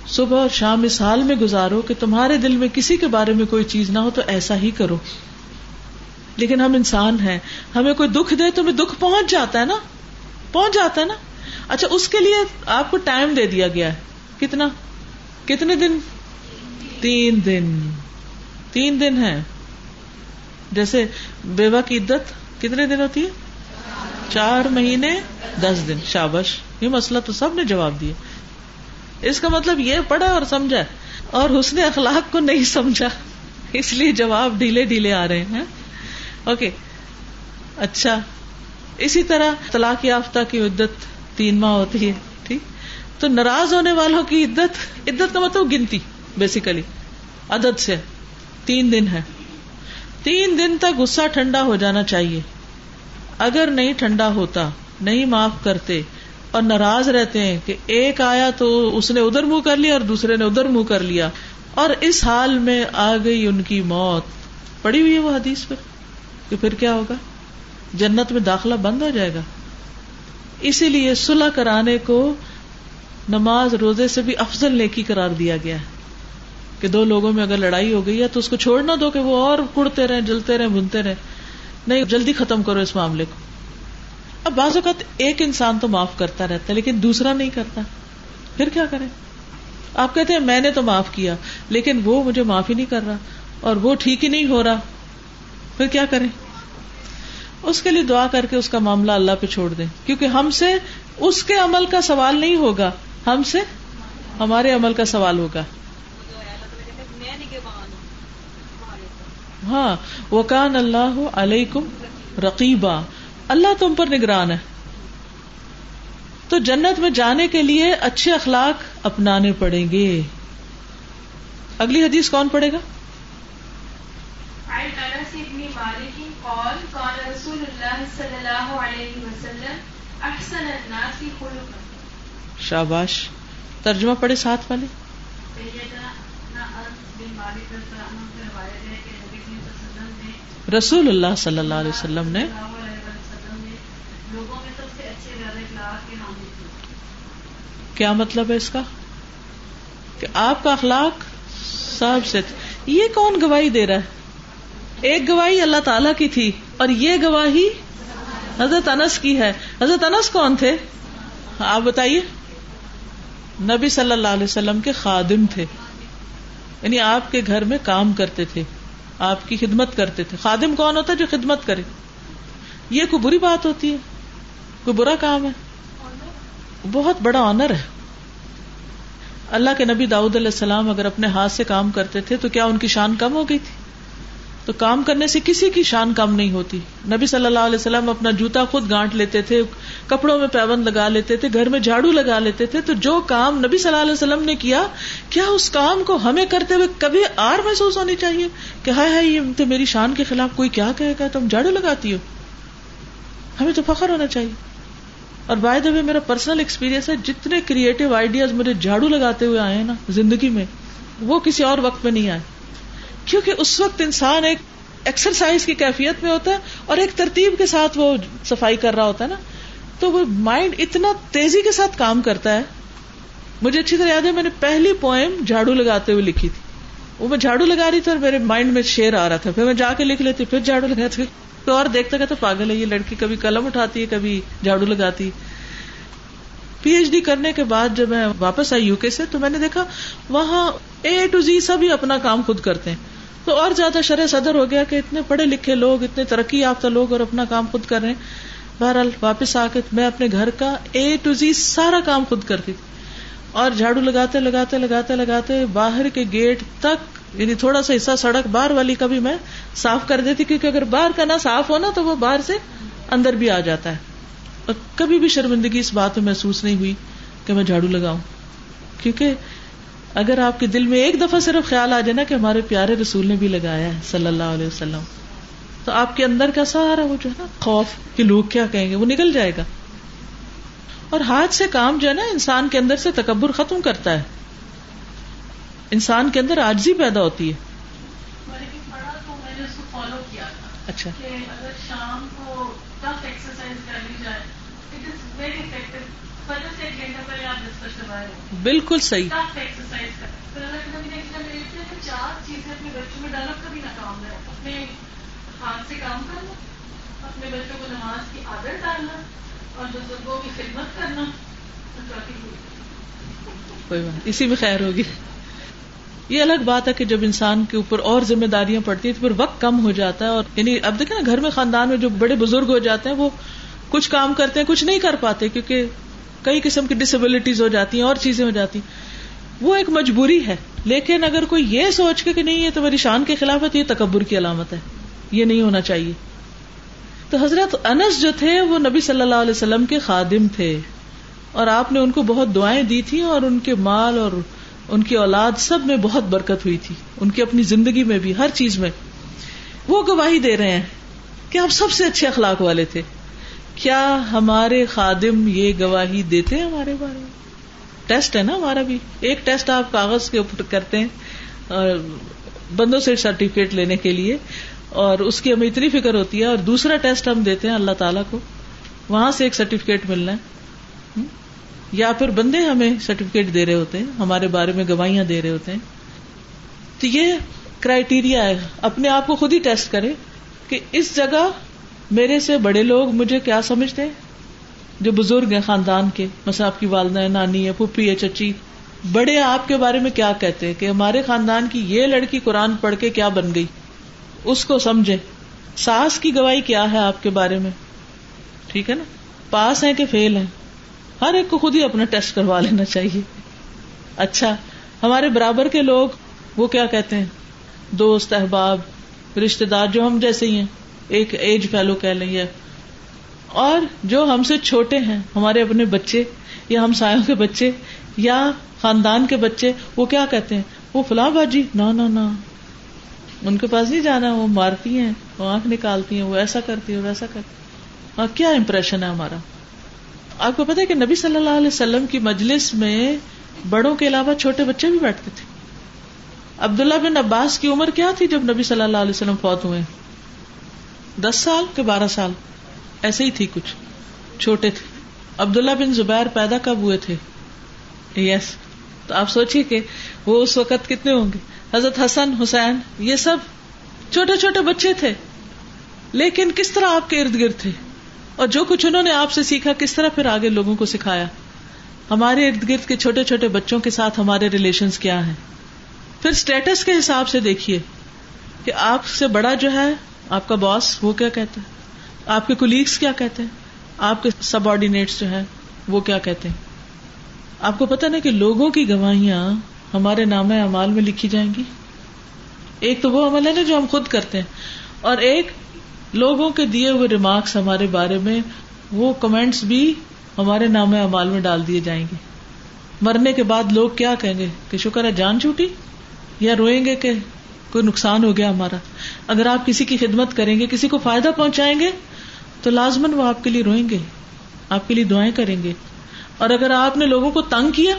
صبح اور شام اس حال میں گزارو کہ تمہارے دل میں کسی کے بارے میں کوئی چیز نہ ہو تو ایسا ہی کرو۔ لیکن ہم انسان ہیں، ہمیں کوئی دکھ دے تو ہمیں دکھ پہنچ جاتا ہے نا؟ پہنچ جاتا ہے نا؟ اچھا اس کے لیے آپ کو ٹائم دے دیا گیا ہے۔ کتنا؟ کتنے دن؟ تین دن۔ تین دن ہے جیسے بیوہ کی عدت کتنے دن ہوتی ہے؟ چار مہینے، دس دن۔ شابش، یہ مسئلہ تو سب نے جواب دیا۔ اس کا مطلب یہ پڑھا اور سمجھا اور حسن اخلاق کو نہیں سمجھا اس لیے جواب ڈھیلے ڈھیلے آ رہے ہیں۔ اوکے۔ اچھا۔ اسی طرح طلاق یافتہ کی عدت تین ماہ ہوتی ہے، ٹھیک۔ تو ناراض ہونے والوں کی عدت عدت کا مطلب گنتی بیسیکلی عدد سے۔ تین دن ہے۔ تین دن تک غصہ ٹھنڈا ہو جانا چاہیے۔ اگر نہیں ٹھنڈا ہوتا، نہیں معاف کرتے اور ناراض رہتے ہیں کہ ایک آیا تو اس نے ادھر منہ کر لیا اور دوسرے نے ادھر منہ کر لیا۔ اور اس حال میں آ گئی ان کی موت۔ پڑی ہوئی ہے وہ حدیث پہ کہ پھر کیا ہوگا؟ جنت میں داخلہ بند ہو جائے گا۔ اسی لیے سلح کرانے کو نماز روزے سے بھی افضل نیکی قرار دیا گیا ہے۔ کہ دو لوگوں میں اگر لڑائی ہو گئی ہے تو اس کو چھوڑنا دو کہ وہ اور کڑتے رہے جلتے رہے بنتے رہے نہیں، جلدی ختم کرو اس معاملے کو۔ اب بعض اوقات ایک انسان تو معاف کرتا رہتا ہے، لیکن دوسرا نہیں کرتا۔ پھر کیا کرے آپ کہتے ہیں، میں نے تو معاف کیا، لیکن وہ مجھے معاف ہی نہیں کر رہا اور وہ ٹھیک ہی نہیں ہو رہا۔ پھر کیا کریں؟ اس کے لیے دعا کر کے اس کا معاملہ اللہ پہ چھوڑ دیں۔ کیونکہ ہم سے اس کے عمل کا سوال نہیں ہوگا، ہم سے ہمارے عمل کا سوال ہوگا۔ ہاں وکان اللہ علیکم رقیبا اللہ تم پر نگران ہے۔ تو جنت میں جانے کے لیے اچھے اخلاق اپنانے پڑیں گے۔ اگلی حدیث کون پڑے گا؟ شاباش ترجمہ پڑے ساتھ والے۔ رسول اللہ صلی اللہ علیہ وسلم نے کیا مطلب ہے اس کا؟ کہ آپ کا اخلاق سب سے یہ کون گواہی دے رہا ہے؟ ایک گواہی اللہ تعالی کی تھی اور یہ گواہی حضرت انس کی ہے۔ حضرت انس کون تھے؟ آپ بتائیے۔ نبی صلی اللہ علیہ وسلم کے خادم تھے۔ یعنی آپ کے گھر میں کام کرتے تھے۔ آپ کی خدمت کرتے تھے۔ خادم کون ہوتا ہے جو خدمت کرے؟ یہ کوئی بری بات ہوتی ہے؟ کوئی برا کام ہے؟ بہت بڑا آنر ہے۔ اللہ کے نبی داؤد علیہ السلام اگر اپنے ہاتھ سے کام کرتے تھے تو کیا ان کی شان کم ہو گئی تھی؟ تو کام کرنے سے کسی کی شان کم نہیں ہوتی۔ نبی صلی اللہ علیہ وسلم اپنا جوتا خود گانٹ لیتے تھے، کپڑوں میں پیبند لگا لیتے تھے، گھر میں جھاڑو لگا لیتے تھے۔ تو جو کام نبی صلی اللہ علیہ وسلم نے کیا کیا اس کام کو ہمیں کرتے ہوئے کبھی آر محسوس ہونی چاہیے؟ کہ ہائے ہائے، یہ تو میری شان کے خلاف کوئی کیا کہے گا؟ تم جھاڑو لگاتی ہو۔ ہمیں تو فخر ہونا چاہیے۔ اور بائی دا میرا پرسنل ایکسپیرینس ہے، جتنے کریٹو آئیڈیاز میرے جھاڑو لگاتے ہوئے آئے ہیں نا زندگی میں، وہ کسی اور وقت میں نہیں آئے۔ کیونکہ اس وقت انسان ایک ایکسرسائز کی کیفیت میں ہوتا ہے اور ایک ترتیب کے ساتھ وہ صفائی کر رہا ہوتا ہے نا۔ تو وہ مائنڈ اتنا تیزی کے ساتھ کام کرتا ہے۔ مجھے اچھی طرح یاد ہے، میں نے پہلی پوئم جھاڑو لگاتے ہوئے لکھی تھی۔ وہ میں جھاڑو لگا رہی تھی اور میرے مائنڈ میں شیر آ رہا تھا۔ پھر میں جا کے لکھ لیتی، پھر جھاڑو لگاتی تو اور دیکھتا کہتا پاگل ہے، یہ لڑکی کبھی قلم اٹھاتی ہے، کبھی جھاڑو لگاتی۔ پی ایچ ڈی کرنے کے بعد جب میں واپس آئی یو کے سے، تو میں نے دیکھا وہاں اے ٹو زی سبھی اپنا کام خود کرتے ہیں۔ تو اور زیادہ شرح صدر ہو گیا کہ اتنے پڑھے لکھے لوگ، اتنے ترقی یافتہ لوگ اور اپنا کام خود کر رہے ہیں۔ بہرحال واپس آ کے میں اپنے گھر کا اے ٹو زی سارا کام خود کرتی تھی۔ اور جھاڑو لگاتے لگاتے لگاتے لگاتے باہر کے گیٹ تک یعنی تھوڑا سا حصہ سڑک باہر والی کا بھی میں صاف کر دیتی، کیونکہ اگر باہر کا نہ صاف ہونا تو وہ باہر سے اندر بھی آ جاتا ہے۔ اور کبھی بھی شرمندگی اس بات میں محسوس نہیں ہوئی کہ میں جھاڑو لگاؤں۔ کیونکہ اگر آپ کے دل میں ایک دفعہ صرف خیال آ جائے نا کہ ہمارے پیارے رسول نے بھی لگایا ہے صلی اللہ علیہ وسلم، تو آپ کے اندر کا سارا وہ جو ہے نا، خوف کہ لوگ کیا کہیں گے، وہ نکل جائے گا۔ اور ہاتھ سے کام جو ہے نا انسان کے اندر سے تکبر ختم کرتا ہے۔ انسان کے اندر آجزی پیدا ہوتی ہے۔ اچھا۔ شام کو بالکل صحیح۔ چار چیزیں اپنے بچوں میں ڈیولپ کبھی نہ کام ہے اپنے ہاتھ سے کام کرنا اپنے بچوں کو نماز کی عادت ڈالنا۔ اور بزرگوں کی خدمت کرنا کوئی بات اسی میں خیر ہوگی۔ یہ الگ بات ہے کہ جب انسان کے اوپر اور ذمہ داریاں پڑتی ہیں تو پھر وقت کم ہو جاتا ہے اور یعنی اب دیکھیں نا، گھر میں خاندان میں جو بڑے بزرگ ہو جاتے ہیں، وہ کچھ کام کرتے ہیں، کچھ نہیں کر پاتے کیونکہ کئی قسم کی ڈسبلٹیز ہو جاتی ہیں اور چیزیں ہو جاتی ہیں۔ وہ ایک مجبوری ہے، لیکن اگر کوئی یہ سوچ کے کہ نہیں، یہ تو میری شان کے خلاف ہے، تو یہ تکبر کی علامت ہے۔ یہ نہیں ہونا چاہیے۔ تو حضرت انس جو تھے وہ نبی صلی اللہ علیہ وسلم کے خادم تھے اور آپ نے ان کو بہت دعائیں دی تھی اور ان کے مال اور ان کی اولاد سب میں بہت برکت ہوئی تھی، ان کی اپنی زندگی میں بھی، ہر چیز میں۔ وہ گواہی دے رہے ہیں کہ آپ سب سے اچھے اخلاق والے تھے۔ کیا ہمارے خادم یہ گواہی دیتے ہیں ہمارے بارے میں؟ ٹیسٹ ہے نا ہمارا بھی۔ ایک ٹیسٹ آپ کاغذ کے اوپر کرتے ہیں اور بندوں سے سرٹیفکیٹ لینے کے لیے۔ اور اس کی ہمیں اتنی فکر ہوتی ہے اور دوسرا ٹیسٹ ہم دیتے ہیں اللہ تعالیٰ کو، وہاں سے ایک سرٹیفکیٹ ملنا ہے۔ یا پھر بندے ہمیں سرٹیفکیٹ دے رہے ہوتے ہیں، ہمارے بارے میں گواہیاں دے رہے ہوتے ہیں۔ تو یہ کرائٹیریا ہے۔ اپنے آپ کو خود ہی ٹیسٹ کرے کہ اس جگہ میرے سے بڑے لوگ مجھے کیا سمجھتے ہیں؟ جو بزرگ ہیں خاندان کے، مثلا آپ کی والدہ ہے نانی ہے پھپھی ہے چچی۔ بڑے آپ کے بارے میں کیا کہتے ہیں؟ کہ ہمارے خاندان کی یہ لڑکی قرآن پڑھ کے کیا بن گئی؟ اس کو سمجھے۔ ساس کی گواہی کیا ہے آپ کے بارے میں؟ ٹھیک ہے نا؟ پاس ہے کہ فیل ہے ہر ایک کو خود ہی اپنا ٹیسٹ کروا لینا چاہیے۔ اچھا ہمارے برابر کے لوگ وہ کیا کہتے ہیں؟ دوست، احباب رشتے دار جو ہم جیسے ہی ہیں، ایک ایج فیلو کہہ لیں یا اور جو ہم سے چھوٹے ہیں، ہمارے اپنے بچے یا ہم سایوں کے بچے یا خاندان کے بچے، وہ کیا کہتے ہیں؟ وہ فلاں باجی نہ نہ ان کے پاس نہیں جانا، وہ مارتی ہیں، وہ آنکھ نکالتی ہیں، وہ ایسا کرتی ہے ویسا کرتی ہاں کیا امپریشن ہے ہمارا؟ آپ کو پتا ہے کہ نبی صلی اللہ علیہ وسلم کی مجلس میں بڑوں کے علاوہ چھوٹے بچے بھی بیٹھتے تھے۔ عبداللہ بن عباس کی عمر کیا تھی جب نبی صلی اللہ علیہ وسلم فوت ہوئے؟ دس سال کے بارہ سال؟ ایسے ہی تھی کچھ۔ چھوٹے تھے۔ عبداللہ بن زبیر پیدا کب ہوئے تھے؟ یس۔ تو آپ سوچیے کہ وہ اس وقت کتنے ہوں گے؟ حضرت حسن، حسین، یہ سب چھوٹے چھوٹے بچے تھے۔ لیکن کس طرح آپ کے ارد گرد تھے؟ اور جو کچھ انہوں نے آپ سے سیکھا، کس طرح پھر آگے لوگوں کو سکھایا؟ ہمارے ارد گرد کے چھوٹے چھوٹے بچوں کے ساتھ ہمارے ریلیشن کیا ہیں؟ پھر اسٹیٹس کے حساب سے دیکھیے کہ آپ سے بڑا جو ہے، آپ کا باس وہ کیا کہتا ہے؟ آپ کے کولیگس کیا کہتے ہیں؟ آپ کے سب آرڈینیٹس جو ہے وہ کیا کہتے ہیں؟ آپ کو پتا نا کہ لوگوں کی گواہیاں ہمارے نام امال میں لکھی جائیں گی۔ ایک تو وہ عمل ہے نا جو ہم خود کرتے ہیں۔ اور ایک لوگوں کے دیے ہوئے ریمارکس ہمارے بارے میں، وہ کمنٹس بھی ہمارے نام امال میں ڈال دیے جائیں گے۔ مرنے کے بعد لوگ کیا کہیں گے؟ کہ شکر ہے، جان چھوٹی؟ یا روئیں گے کہ کوئی نقصان ہو گیا ہمارا؟ اگر آپ کسی کی خدمت کریں گے، کسی کو فائدہ پہنچائیں گے، تو لازمن وہ آپ کے لیے روئیں گے۔ آپ کے لیے دعائیں کریں گے۔ اور اگر آپ نے لوگوں کو تنگ کیا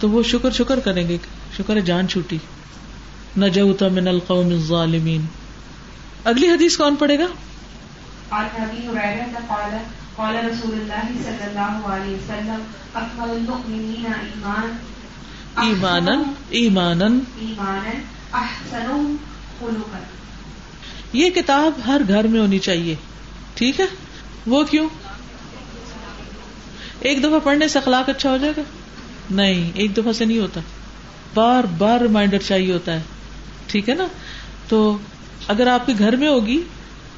تو وہ شکر شکر کریں گے شکر جان چھوٹی۔ نہ من القوم الظالمین۔ اگلی حدیث کون پڑے گا؟ قال رسول اللہ صلی اللہ علیہ وسلم اکمل المؤمنین ایمان ایمانا ایمانا ایمانا أحسنهم خلقا۔ یہ کتاب ہر گھر میں ہونی چاہیے۔ ٹھیک ہے؟ وہ کیوں؟ ایک دفعہ پڑھنے سے اخلاق اچھا ہو جائے گا۔ نہیں ایک دفعہ سے نہیں ہوتا۔ بار بار ریمائنڈر چاہیے ہوتا ہے۔ ٹھیک ہے نا؟ تو اگر آپ کے گھر میں ہوگی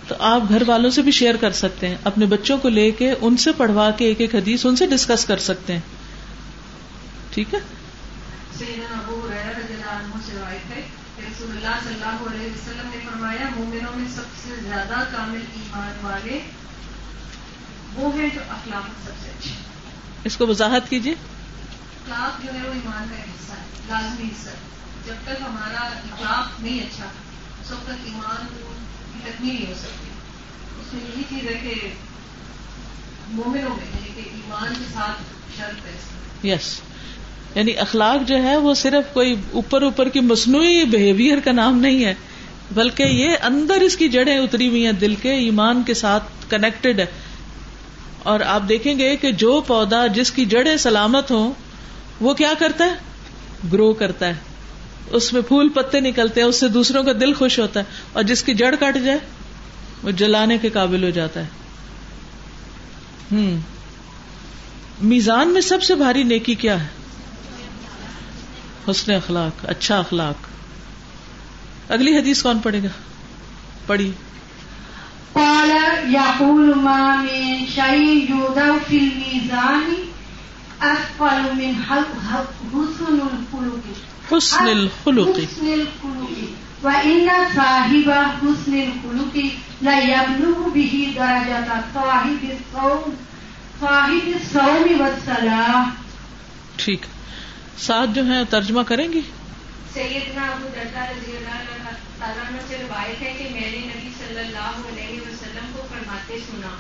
تو آپ گھر والوں سے بھی شیئر کر سکتے ہیں۔ اپنے بچوں کو لے کے ان سے پڑھوا کے ایک ایک حدیث ان سے ڈسکس کر سکتے ہیں۔ ٹھیک ہے؟ سیدنا ابو حریرہ رضی اللہ عنہ سے روایت ہے کہ رسول اللہ صلی اللہ علیہ وسلم نے فرمایا مومنوں میں سب سے زیادہ کامل ایمان والے وہ ہیں جو اخلاق سب سے اچھے اس کو وضاحت کیجیے اخلاق جو ہے وہ ایمان کا حصہ ہے، لازمی حصہ ہے۔ جب تک ہمارا اخلاق نہیں اچھا اس وقت تک ایمان کی تکمیل نہیں ہو سکتی۔ اس میں یہی چیز ہے کہ مومنوں میں یعنی کہ ایمان کے ساتھ شرط ہے۔ اس میں یس یعنی اخلاق جو ہے وہ صرف کوئی اوپر اوپر کی مصنوعی بہیویئر کا نام نہیں ہے، بلکہ یہ اندر اس کی جڑیں اتری ہوئی ہیں دل کے، ایمان کے ساتھ کنیکٹڈ ہے۔ اور آپ دیکھیں گے کہ جو پودا جس کی جڑیں سلامت ہوں وہ کیا کرتا ہے؟ گرو کرتا ہے۔ اس میں پھول پتے نکلتے ہیں، اس سے دوسروں کا دل خوش ہوتا ہے۔ اور جس کی جڑ کٹ جائے، وہ جلانے کے قابل ہو جاتا ہے۔ ہوں میزان میں سب سے بھاری نیکی کیا ہے؟ حسن اخلاق اچھا اخلاق۔ اگلی حدیث کون پڑھے گا؟ پڑھی قال يقول ما من شيء يوضع في الميزان من حسن الخلق. حسن الخلق. حسن الخلق. وإن صاحب حسن الخلق لا يبلغ به درجة صاحب الصوم صاحب الصوم والصلاة. ٹھیک. ساتھ جو ہے ترجمہ کریں گی سیدنا ابو دردا رضی اللہ تعالیٰ سے روایت ہے کہ میں نے نبی صلی اللہ علیہ وسلم کو فرماتے سنا۔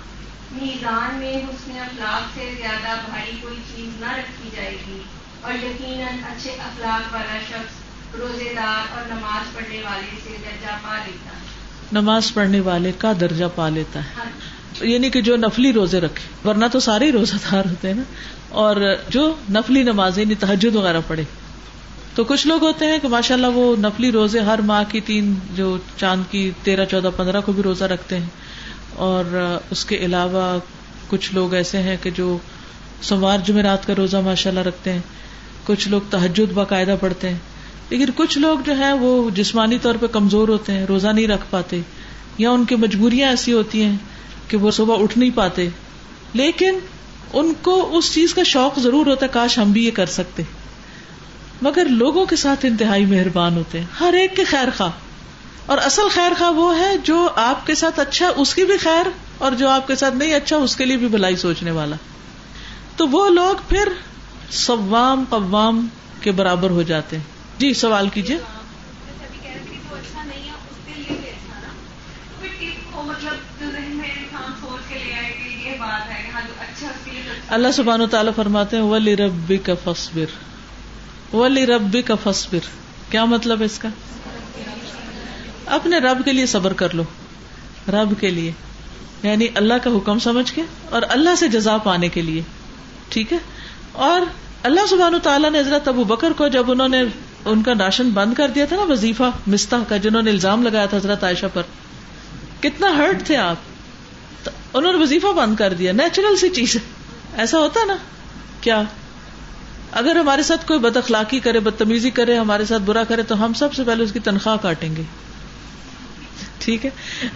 میزان میں حسن اخلاق سے زیادہ بھاری کوئی چیز نہ رکھی جائے گی اور یقیناً اچھے اخلاق والا شخص روزے دار اور نماز پڑھنے والے سے درجہ پا لیتا ہے۔ نماز پڑھنے والے کا درجہ پا لیتا ہے۔ یعنی کہ جو نفلی روزے رکھے ورنہ تو سارے ہی روزہ دار ہوتے ہیں نا۔ اور جو نفلی نماز یعنی تحجد وغیرہ پڑھے۔ تو کچھ لوگ ہوتے ہیں کہ ماشاء اللہ وہ نفلی روزے ہر ماہ کی تین جو چاند کی تیرہ چودہ پندرہ کو بھی روزہ رکھتے ہیں۔ اور اس کے علاوہ کچھ لوگ ایسے ہیں کہ جو سوار جمعرات کا روزہ ماشاء اللہ رکھتے ہیں، کچھ لوگ تحجد باقاعدہ پڑھتے ہیں۔ لیکن کچھ لوگ جو ہے وہ جسمانی طور پہ کمزور ہوتے ہیں، روزہ نہیں رکھ پاتے۔ یا ان کی مجبوریاں ایسی ہوتی ہیں کہ وہ صبح اٹھ نہیں پاتے۔ لیکن ان کو اس چیز کا شوق ضرور ہوتا ہے، کاش ہم بھی یہ کر سکتے۔ مگر لوگوں کے ساتھ انتہائی مہربان ہوتے ہیں۔ ہر ایک کے خیر خواہ۔ اور اصل خیر خواہ وہ ہے جو آپ کے ساتھ اچھا اس کی بھی خیر اور جو آپ کے ساتھ نہیں اچھا اس کے لیے بھی بھلائی سوچنے والا۔ تو وہ لوگ پھر سوام قوام کے برابر ہو جاتے ہیں۔ جی سوال کیجیے اللہ سبحان و تعالیٰ فرماتے ہیں ولی ربی کا فصبر ولی ربی کا فصبر کیا مطلب ہے اس کا؟ اپنے رب کے لیے صبر کر لو۔ رب کے لیے۔ یعنی اللہ کا حکم سمجھ کے اور اللہ سے جزا پانے کے لیے۔ ٹھیک ہے؟ اور اللہ سبحان تعالیٰ نے حضرت ابو بکر کو جب انہوں نے ان کا راشن بند کر دیا تھا نا، وظیفہ مستح کا، جنہوں نے الزام لگایا تھا حضرت عائشہ پر۔ کتنا ہرٹ تھے آپ۔ انہوں نے وظیفہ بند کر دیا۔ نیچرل سی چیز۔ ہے ایسا ہوتا نا۔ کیا؟ اگر ہمارے ساتھ کوئی بد اخلاقی کرے، بدتمیزی کرے، ہمارے ساتھ برا کرے، تو ہم سب سے پہلے اس کی تنخواہ کاٹیں گے۔ ٹھیک ہے؟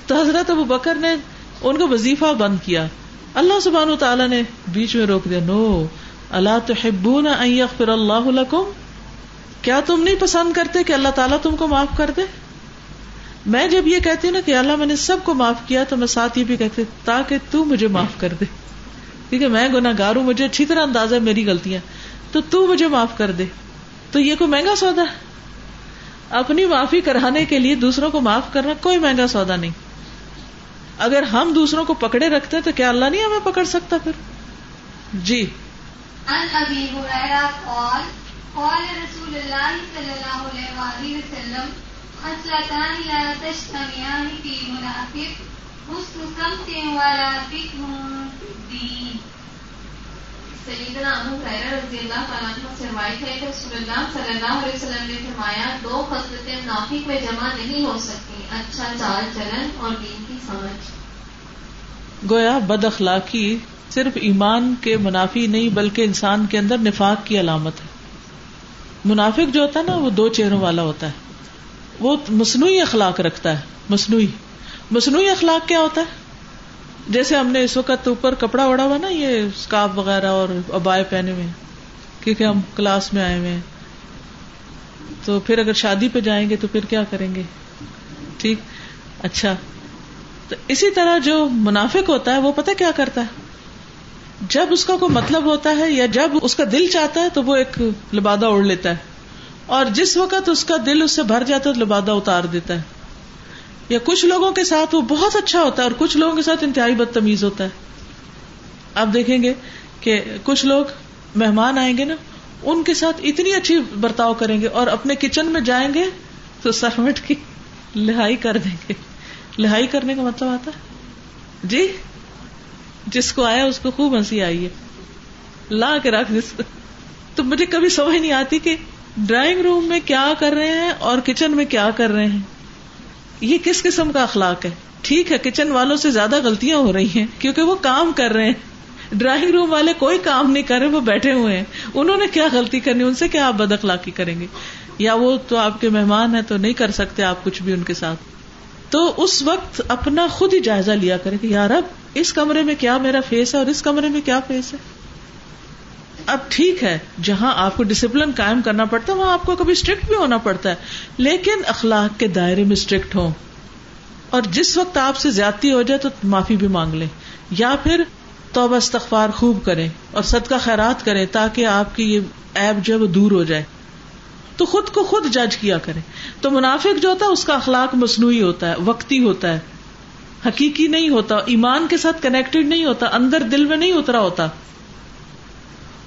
تو حضرت ابو بکر نے ان کو وظیفہ بند کیا۔ اللہ سبحان و تعالیٰ نے بیچ میں روک دیا۔ نو اللہ تو حبون پھر اللہ کیا تم نہیں پسند کرتے کہ اللہ تعالیٰ تم کو معاف کر دے؟ میں جب یہ کہتی ہوں نا کہ اللہ میں نے سب کو معاف کیا تو میں ساتھ یہ بھی کہتی تاکہ تو مجھے معاف کر دے۔ کیونکہ میں گناہ گار ہوں مجھے اچھی طرح اندازہ میری غلطیاں۔ تو تو مجھے معاف کر دے۔ تو یہ کوئی مہنگا سودا ہے؟ اپنی معافی کرانے کے لیے دوسروں کو معاف کرنا کوئی مہنگا سودا نہیں۔ اگر ہم دوسروں کو پکڑے رکھتے تو کیا اللہ نہیں ہمیں پکڑ سکتا پھر؟ جی۔ عن ابي هريره قال قال رسول الله صلى الله عليه وسلم، خصلتان لا تجتمعان في منافق حسن سمت ولا فكر في الدين سیدنا ابو حریرہ رضی اللہ تعالیٰ عنہ سے روایت ہے کہ رسول اللہ صلی اللہ علیہ وسلم نے فرمایا دو خصلتیں منافق میں جمع نہیں ہو سکتی اچھا چال چلن اور دین کی سمجھ گویا بد اخلاقی صرف ایمان کے منافی نہیں بلکہ انسان کے اندر نفاق کی علامت ہے۔ منافق جو ہوتا ہے نا، وہ دو چہروں والا ہوتا ہے۔ وہ مصنوعی اخلاق رکھتا ہے۔ مصنوعی۔ مصنوعی اخلاق کیا ہوتا ہے؟ جیسے ہم نے اس وقت اوپر کپڑا اڑا ہوا نا، یہ اسکارف وغیرہ اور ابائے پہنے ہوئے، کیونکہ ہم کلاس میں آئے ہوئے۔ تو پھر اگر شادی پہ جائیں گے تو پھر کیا کریں گے؟ ٹھیک؟ اچھا۔ تو اسی طرح جو منافق ہوتا ہے، وہ پتہ کیا کرتا ہے؟ جب اس کا کوئی مطلب ہوتا ہے یا جب اس کا دل چاہتا ہے تو وہ ایک لبادہ اڑ لیتا ہے۔ اور جس وقت اس کا دل اس سے بھر جاتا ہے لبادہ اتار دیتا ہے۔ یا کچھ لوگوں کے ساتھ وہ بہت اچھا ہوتا ہے اور کچھ لوگوں کے ساتھ انتہائی بدتمیز ہوتا ہے۔ آپ دیکھیں گے کہ کچھ لوگ مہمان آئیں گے نا، ان کے ساتھ اتنی اچھی برتاؤ کریں گے اور اپنے کچن میں جائیں گے تو سرمٹ کی لہائی کر دیں گے۔ لہائی کرنے کا مطلب آتا ہے؟ جی جس کو آیا اس کو خوب ہنسی آئی ہے۔ لا کے رکھ جس تو مجھے کبھی سمجھ نہیں آتی کہ ڈرائنگ روم میں کیا کر رہے ہیں اور کچن میں کیا کر رہے ہیں۔ یہ کس قسم کا اخلاق ہے؟ ٹھیک ہے، کچن والوں سے زیادہ غلطیاں ہو رہی ہیں، کیونکہ وہ کام کر رہے ہیں۔ ڈرائنگ روم والے کوئی کام نہیں کر رہے، وہ بیٹھے ہوئے ہیں۔ انہوں نے کیا غلطی کرنی ان سے کیا آپ بد اخلاقی کریں گے؟ یا وہ تو آپ کے مہمان ہیں تو نہیں کر سکتے آپ کچھ بھی ان کے ساتھ؟ تو اس وقت اپنا خود ہی جائزہ لیا کرے کہ یار اب اس کمرے میں کیا میرا فیس ہے اور اس کمرے میں کیا فیس ہے؟ اب ٹھیک ہے، جہاں آپ کو ڈسپلن قائم کرنا پڑتا ہے، وہاں آپ کو کبھی اسٹرکٹ بھی ہونا پڑتا ہے۔ لیکن اخلاق کے دائرے میں اسٹرکٹ ہو اور جس وقت آپ سے زیادتی ہو جائے تو معافی بھی مانگ لیں۔ یا پھر توبہ استغفار خوب کریں اور صدقہ خیرات کریں تاکہ آپ کی یہ ایپ جو ہے وہ دور ہو جائے۔ تو خود کو خود جج کیا کرے تو منافق جو ہوتا ہے، اس کا اخلاق مصنوعی ہوتا ہے، وقتی ہوتا ہے۔ حقیقی نہیں ہوتا، ایمان کے ساتھ کنیکٹڈ نہیں ہوتا، اندر دل میں نہیں اترا ہوتا۔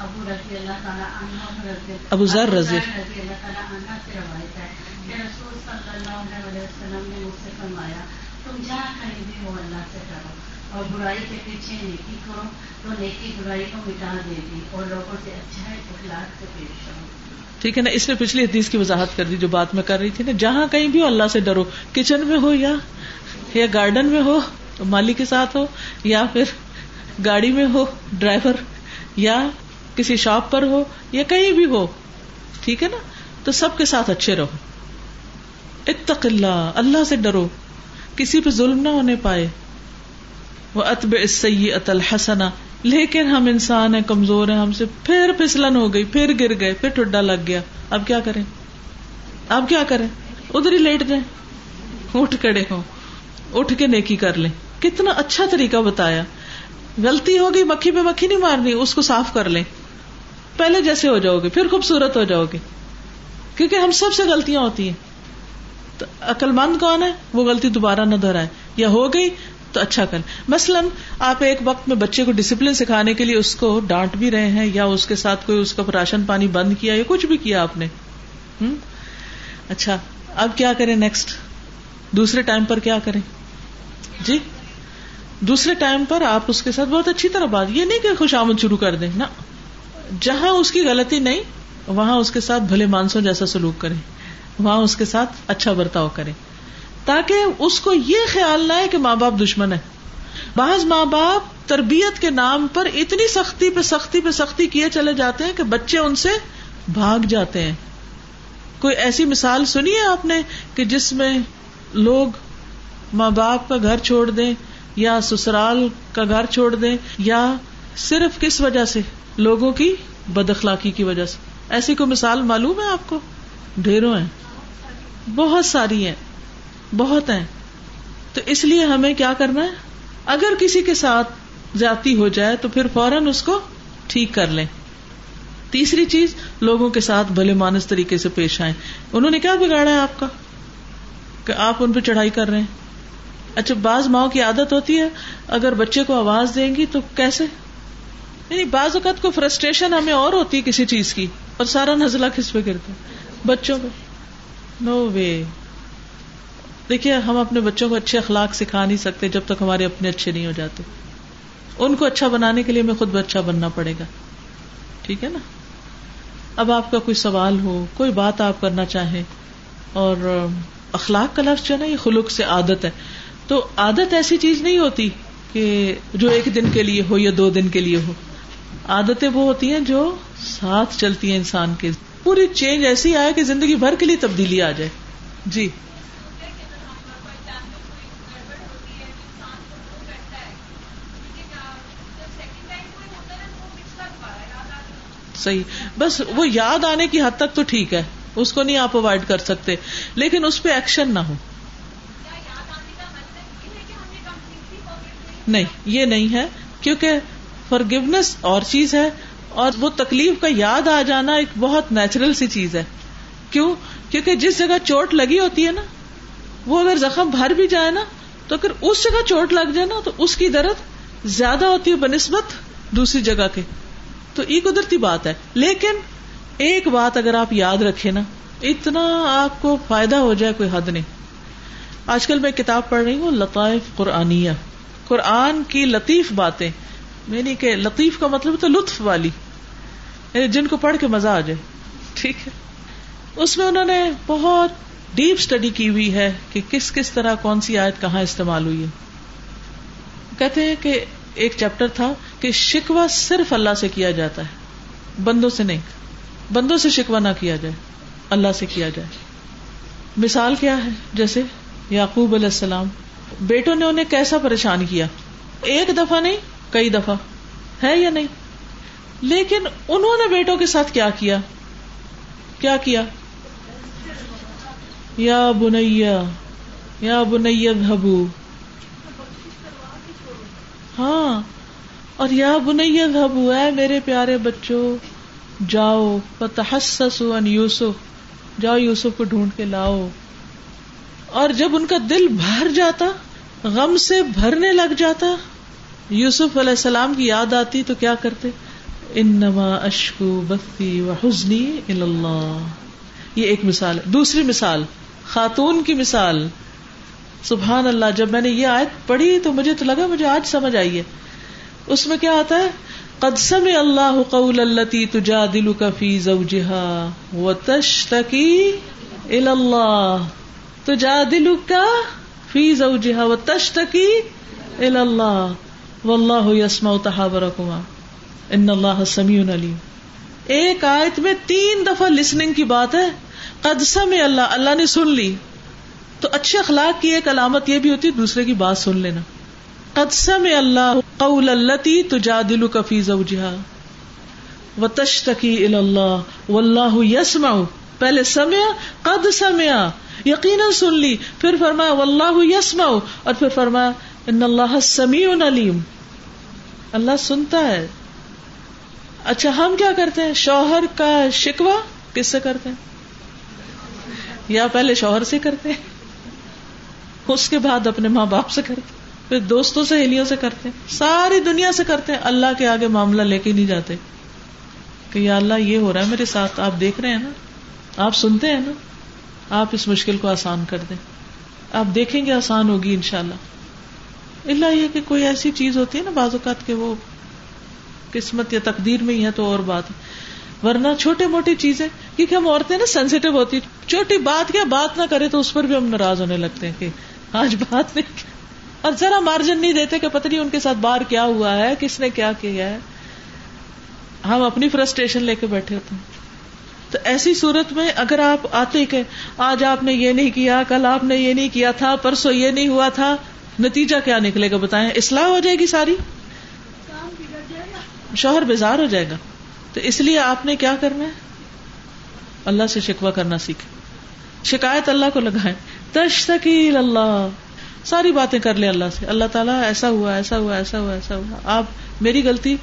ابو رضی اللہ تعالیٰ ابو ذر رضی اللہ تعالیٰ عنہ سے روایت ہے کہ رسول صلی اللہ علیہ وسلم نے مجھ سے فرمایا تم جہاں کہیں بھی ہو اللہ سے ڈرو اور برائی کے پیچھے نیکی کرو تو نیکی برائی کو مٹا دے گی اور لوگوں سے اچھا اخلاق سے پیش ٹھیک ہے نا؟ اس نے پچھلی حدیث کی وضاحت کر دی جو بات میں کر رہی تھی نا جہاں کہیں بھی ہو اللہ سے ڈرو کچن میں ہو یا یا گارڈن میں ہو مالی کے ساتھ ہو یا پھر گاڑی میں ہو ڈرائیور یا کسی شاپ پر ہو یا کہیں بھی ہو، ٹھیک ہے نا؟ تو سب کے ساتھ اچھے رہو۔ اتق اللہ اللہ سے ڈرو۔ کسی پہ ظلم نہ ہونے پائے۔ وہ اتب ات الحسنا لیکن ہم انسان ہیں، کمزور ہیں، ہم سے پھر پھسلن ہو گئی، پھر گر گئے، پھر ٹڈا لگ گیا۔ اب کیا کریں؟ اب کیا کریں؟ ادھر ہی لیٹ جائیں۔ اٹھ کڑے ہو اٹھ کے نیکی کر لیں۔ کتنا اچھا طریقہ بتایا۔ غلطی ہوگی، مکھی پہ مکھی نہیں مارنی، اس کو صاف کر لیں۔ پہلے جیسے ہو جاؤ گے، پھر خوبصورت ہو جاؤ گے۔ کیونکہ ہم سب سے غلطیاں ہوتی ہیں۔ تو عقل مند کون ہے؟ وہ غلطی دوبارہ نہ دہرائے۔ یا ہو گئی تو اچھا کر۔ مثلاً آپ ایک وقت میں بچے کو ڈسپلن سکھانے کے لیے اس کو ڈانٹ بھی رہے ہیں، یا اس کے ساتھ کوئی اس کا راشن پانی بند کیا یا کچھ بھی کیا آپ نے۔ اچھا اب کیا کریں نیکسٹ دوسرے ٹائم پر کیا کریں؟ جی؟ دوسرے ٹائم پر آپ اس کے ساتھ بہت اچھی طرح بات، یہ نہیں کہ خوش آمد شروع کر دیں نا جہاں اس کی غلطی نہیں، وہاں اس کے ساتھ بھلے مانسوں جیسا سلوک کرے وہاں اس کے ساتھ اچھا برتاؤ کرے تاکہ اس کو یہ خیال نہ ہے کہ ماں باپ دشمن ہے بعض ماں باپ تربیت کے نام پر اتنی سختی پہ سختی پہ سختی کیے چلے جاتے ہیں کہ بچے ان سے بھاگ جاتے ہیں۔ کوئی ایسی مثال سنی ہے آپ نے کہ جس میں لوگ ماں باپ کا گھر چھوڑ دیں یا سسرال کا گھر چھوڑ دیں یا صرف کس وجہ سے؟ لوگوں کی بد اخلاقی کی وجہ سے۔ ایسی کوئی مثال معلوم ہے آپ کو؟ ڈھیروں ہیں۔ بہت ساری ہیں۔ بہت ہیں۔ تو اس لیے ہمیں کیا کرنا ہے؟ اگر کسی کے ساتھ جاتی ہو جائے تو پھر فوراً اس کو ٹھیک کر لیں۔ تیسری چیز، لوگوں کے ساتھ بھلے مانس طریقے سے پیش آئے انہوں نے کیا بگاڑا ہے آپ کا؟ کہ آپ ان پہ چڑھائی کر رہے ہیں۔ اچھا بعض ماؤں کی عادت ہوتی ہے، اگر بچے کو آواز دیں گی تو کیسے؟ یعنی بعض اوقات کو فرسٹریشن ہمیں اور ہوتی ہے کسی چیز کی اور سارا نزلہ کس پہ گرتا بچوں پہ۔ نو وے دیکھیے، ہم اپنے بچوں کو اچھے اخلاق سکھا نہیں سکتے جب تک ہمارے اپنے اچھے نہیں ہو جاتے۔ ان کو اچھا بنانے کے لیے ہمیں خود اچھا بننا پڑے گا۔ ٹھیک ہے نا؟ اب آپ کا کوئی سوال ہو، کوئی بات آپ کرنا چاہیں، اور اخلاق کا لفظ جو ہے نا، یہ خلوق سے عادت ہے۔ تو عادت ایسی چیز نہیں ہوتی کہ جو ایک دن کے لیے ہو یا دو دن کے لیے ہو۔ عادتیں وہ ہوتی ہیں جو ساتھ چلتی ہیں انسان کے۔ پوری چینج ایسی آئے کہ زندگی بھر کے لیے تبدیلی آ جائے۔ جی۔ صحیح۔ بس وہ یاد آنے کی حد تک تو ٹھیک ہے۔ اس کو نہیں آپ اوائڈ کر سکتے۔ لیکن اس پہ ایکشن نہ ہو۔ نہیں، یہ نہیں ہے کیونکہ فار اور چیز ہے اور وہ تکلیف کا یاد آ جانا ایک بہت نیچرل سی چیز ہے۔ کیوں؟ کیونکہ جس جگہ چوٹ لگی ہوتی ہے نا، وہ اگر زخم بھر بھی جائے نا، تو اگر اس جگہ چوٹ لگ جائے نا، تو اس کی درد زیادہ ہوتی ہے بنسبت دوسری جگہ کے۔ تو یہ قدرتی بات ہے۔ لیکن ایک بات اگر آپ یاد رکھے نا، اتنا آپ کو فائدہ ہو جائے کوئی حد نہیں۔ آج کل میں کتاب پڑھ رہی ہوں، لطائف قرآنیہ۔ قرآن کی لطیف باتیں۔ یعنی کہ لطیف کا مطلب تو لطف والی یعنی جن کو پڑھ کے مزہ آ جائے۔ ٹھیک ہے۔ اس میں انہوں نے بہت ڈیپ اسٹڈی کی ہوئی ہے کہ کس کس طرح کون سی آیت کہاں استعمال ہوئی ہے۔ کہتے ہیں کہ ایک چیپٹر تھا کہ شکوا صرف اللہ سے کیا جاتا ہے، بندوں سے نہیں۔ بندوں سے شکوا نہ کیا جائے، اللہ سے کیا جائے۔ مثال کیا ہے؟ جیسے یعقوب علیہ السلام، بیٹوں نے انہیں کیسا پریشان کیا؟ ایک دفعہ نہیں کئی دفعہ ہے یا نہیں لیکن انہوں نے بیٹوں کے ساتھ کیا کیا کیا کیا یا بنیا یا بنیا بھبو ہاں اور یا بنیا بھبو ہے میرے پیارے بچوں جاؤ پتحسسو ان یوسف جاؤ یوسف کو ڈھونڈ کے لاؤ اور جب ان کا دل بھر جاتا غم سے بھرنے لگ جاتا یوسف علیہ السلام کی یاد آتی تو کیا کرتے؟ انما اشکو بختی و حسنی اللہ یہ ایک مثال ہے۔ دوسری مثال، خاتون کی مثال۔ سبحان اللہ، جب میں نے یہ آیت پڑھی تو مجھے تو لگا مجھے آج سمجھ آئی ہے۔ اس میں کیا آتا ہے؟ قدسم اللہ قول التی تجا دلو کا فی زوجہا و تشتکی اللہ تجا دلو کا فی زوجہا و تشتکی اللہ واللہ یسمع تحاورکما. ان اللہ سمیع علیم. ایک آیت میں تین دفعہ لسننگ کی بات ہے. قدسم اللہ اللہ نے سن لی. تو اچھے اخلاق کی ایک علامت یہ بھی ہوتی دوسرے کی بات سن لینا. قدسم اللہ قول التی تجادل فی زوجہا. و تشتکی اللہ واللہ یسمع. پہلے سمع، قد سمع. یقینا سن لی، پھر فرمایا واللہ یسمع. اور پھر فرمایا ان اللہ سمیع علیم۔ اللہ سنتا ہے۔ اچھا ہم کیا کرتے ہیں؟ شوہر کا شکوا کس سے کرتے ہیں؟ یا پہلے شوہر سے کرتے ہیں؟ اس کے بعد اپنے ماں باپ سے کرتے پھر دوستوں سہیلیوں سے کرتے ساری دنیا سے کرتے ہیں۔ اللہ کے آگے معاملہ لے کے نہیں جاتے۔ کہ یا اللہ، یہ ہو رہا ہے میرے ساتھ، آپ دیکھ رہے ہیں نا؟ آپ سنتے ہیں نا؟ آپ اس مشکل کو آسان کر دیں۔ آپ دیکھیں گے آسان ہوگی ان شاء اللہ یہ کہ کوئی ایسی چیز ہوتی ہے نا بعض اوقات کے وہ قسمت یا تقدیر میں ہی ہے تو اور بات ورنہ چھوٹے موٹی چیزیں، کیونکہ ہم عورتیں نا سینسیٹیو ہوتی چھوٹی بات کیا بات نہ کرے تو اس پر بھی ہم ناراض ہونے لگتے ہیں کہ آج بات نہیں اور ذرا مارجن نہیں دیتے کہ پتہ نہیں ان کے ساتھ بار کیا ہوا ہے، کس نے کیا کیا ہے۔ ہم اپنی فرسٹریشن لے کے بیٹھے ہوتے ہیں۔ تو ایسی صورت میں اگر آپ آتے کہ آج آپ نے یہ نہیں کیا، کل آپ نے یہ نہیں کیا تھا، پرسوں یہ نہیں ہوا تھا نتیجہ کیا نکلے گا بتائیں؟ اصلاح ہو جائے گی ساری؟ شوہر بیزار ہو جائے گا۔ تو اس لیے آپ نے کیا کرنا ہے؟ اللہ سے شکوا کرنا سیکھے شکایت اللہ کو لگائے تشتکیل اللہ۔ ساری باتیں کر لیں اللہ سے۔ اللہ تعالیٰ ایسا ہوا ایسا ہوا ایسا ہوا ایسا ہوا۔ آپ میری غلطی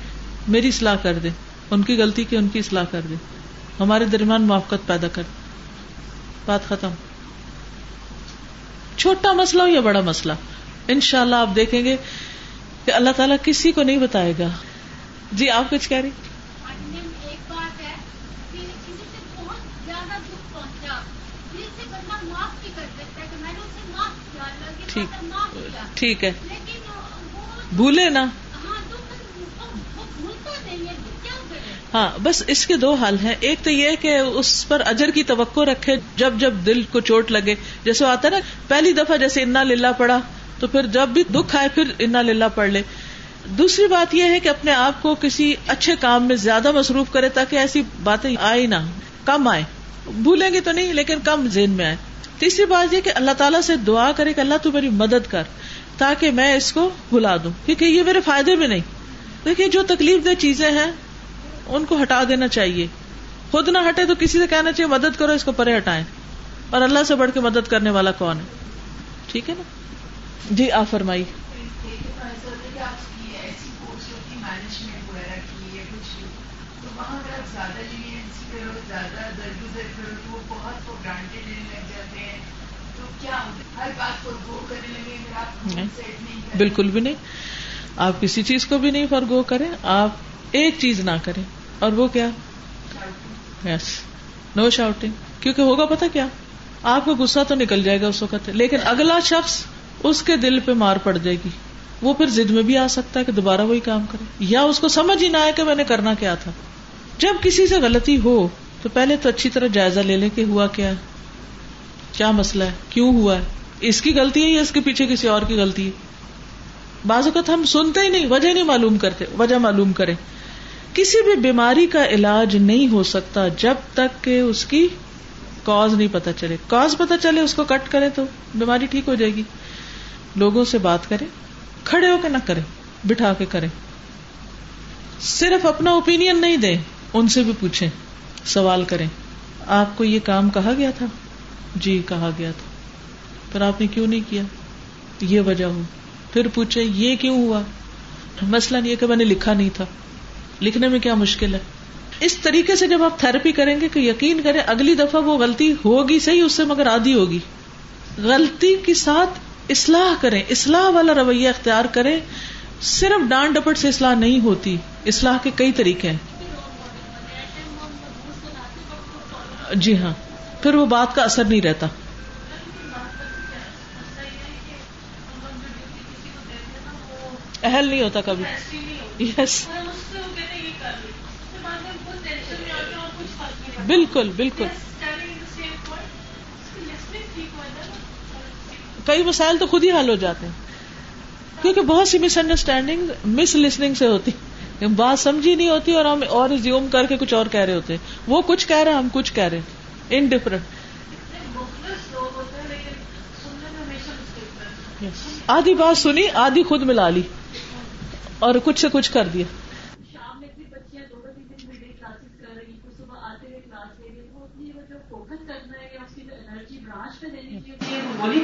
میری اصلاح کر دیں۔ ان کی غلطی کی ان کی اصلاح کر دے ہمارے درمیان موافقت پیدا کر بات ختم۔ چھوٹا مسئلہ ہو یا بڑا مسئلہ؟ ان شاء اللہ آپ دیکھیں گے کہ اللہ تعالیٰ کسی کو نہیں بتائے گا۔ جی آپ کچھ کہہ رہی ٹھیک۔ ہے۔ بھولے نا۔ ہاں ہاں بس اس کے دو حل ہیں۔ ایک تو یہ کہ اس پر اجر کی توقع رکھے۔ جب جب دل کو چوٹ لگے جیسے آتا ہے نا پہلی دفعہ جیسے انا للہ پڑا تو پھر جب بھی دکھ آئے پھر انا للہ پڑھ لے۔ دوسری بات یہ ہے کہ اپنے آپ کو کسی اچھے کام میں زیادہ مصروف کرے تاکہ ایسی باتیں آئے نہ۔ کم آئے۔ بھولیں گے تو نہیں، لیکن کم ذہن میں آئے۔ تیسری بات یہ کہ اللہ تعالیٰ سے دعا کرے کہ اللہ تو میری مدد کر تاکہ میں اس کو بھلا دوں۔ کیونکہ یہ میرے فائدے میں نہیں۔ دیکھیے جو تکلیف دہ چیزیں ہیں، ان کو ہٹا دینا چاہیے۔ خود نہ ہٹے تو کسی سے کہنا چاہیے، مدد کرو، اس کو پرے ہٹائیں۔ اور اللہ سے بڑھ کے مدد کرنے والا کون ہے؟ ٹھیک ہے نا؟ جی آپ فرمائی بالکل بھی نہیں۔ آپ کسی چیز کو بھی نہیں فرگو کریں آپ ایک چیز نہ کریں۔ اور وہ کیا؟ یس نو شاؤٹنگ کیونکہ ہوگا پتا کیا؟ آپ کو غصہ تو نکل جائے گا اس وقت۔ لیکن اگلا شخص اس کے دل پہ مار پڑ جائے گی۔ وہ پھر ضد میں بھی آ سکتا ہے کہ دوبارہ وہی کام کرے۔ یا اس کو سمجھ ہی نہ آئے کہ میں نے کرنا کیا تھا۔ جب کسی سے غلطی ہو تو پہلے تو اچھی طرح جائزہ لے لیں کہ ہوا کیا ہے۔ کیا مسئلہ ہے؟ کیوں ہوا ہے؟ اس کی غلطی ہے یا اس کے پیچھے کسی اور کی غلطی ہے؟ بعض اوقات ہم سنتے ہی نہیں، وجہ نہیں معلوم کرتے، وجہ معلوم کریں۔ کسی بھی بیماری کا علاج نہیں ہو سکتا جب تک کہ اس کی کاز نہیں پتا چلے۔ کاز پتا چلے، اس کو کٹ کرے تو بیماری ٹھیک ہو جائے گی۔ لوگوں سے بات کریں کھڑے ہو کے نہ کریں بٹھا کے کریں صرف اپنا اوپین نہیں دیں، ان سے بھی پوچھیں، سوال کریں۔ آپ کو یہ کام کہا گیا تھا؟ جی کہا گیا تھا۔ پھر آپ نے کیوں نہیں کیا؟ یہ وجہ ہو۔ پھر پوچھے یہ کیوں ہوا؟ مسئلہ نہیں ہے کہ میں نے لکھا نہیں تھا۔ لکھنے میں کیا مشکل ہے؟ اس طریقے سے جب آپ تھراپی کریں گے کہ یقین کریں، اگلی دفعہ وہ غلطی ہوگی، صحیح اس سے مگر آدھی ہوگی۔ غلطی کے ساتھ اصلاح کریں، اصلاح والا رویہ اختیار کریں، صرف ڈانٹ ڈپٹ سے اصلاح نہیں ہوتی، اصلاح کے کئی طریقے ہیں۔ جی ہاں پھر وہ بات کا اثر نہیں رہتا۔ اہل نہیں ہوتا کبھی۔ یس بالکل بالکل۔ کئی مسائل تو خود ہی حل ہو جاتے ہیں۔ کیونکہ بہت سی مس انڈرسٹینڈنگ مس لسننگ سے ہوتی۔ بات سمجھی نہیں ہوتی اور ہم اور زیوم کر کے کچھ اور کہہ رہے ہوتے۔ ہیں وہ کچھ کہہ رہے ہیں، ہم کچھ کہہ رہے ان ڈفرنٹ آدھی بات سنی، آدھی خود ملا لی۔ اور کچھ سے کچھ کر دیا۔ شام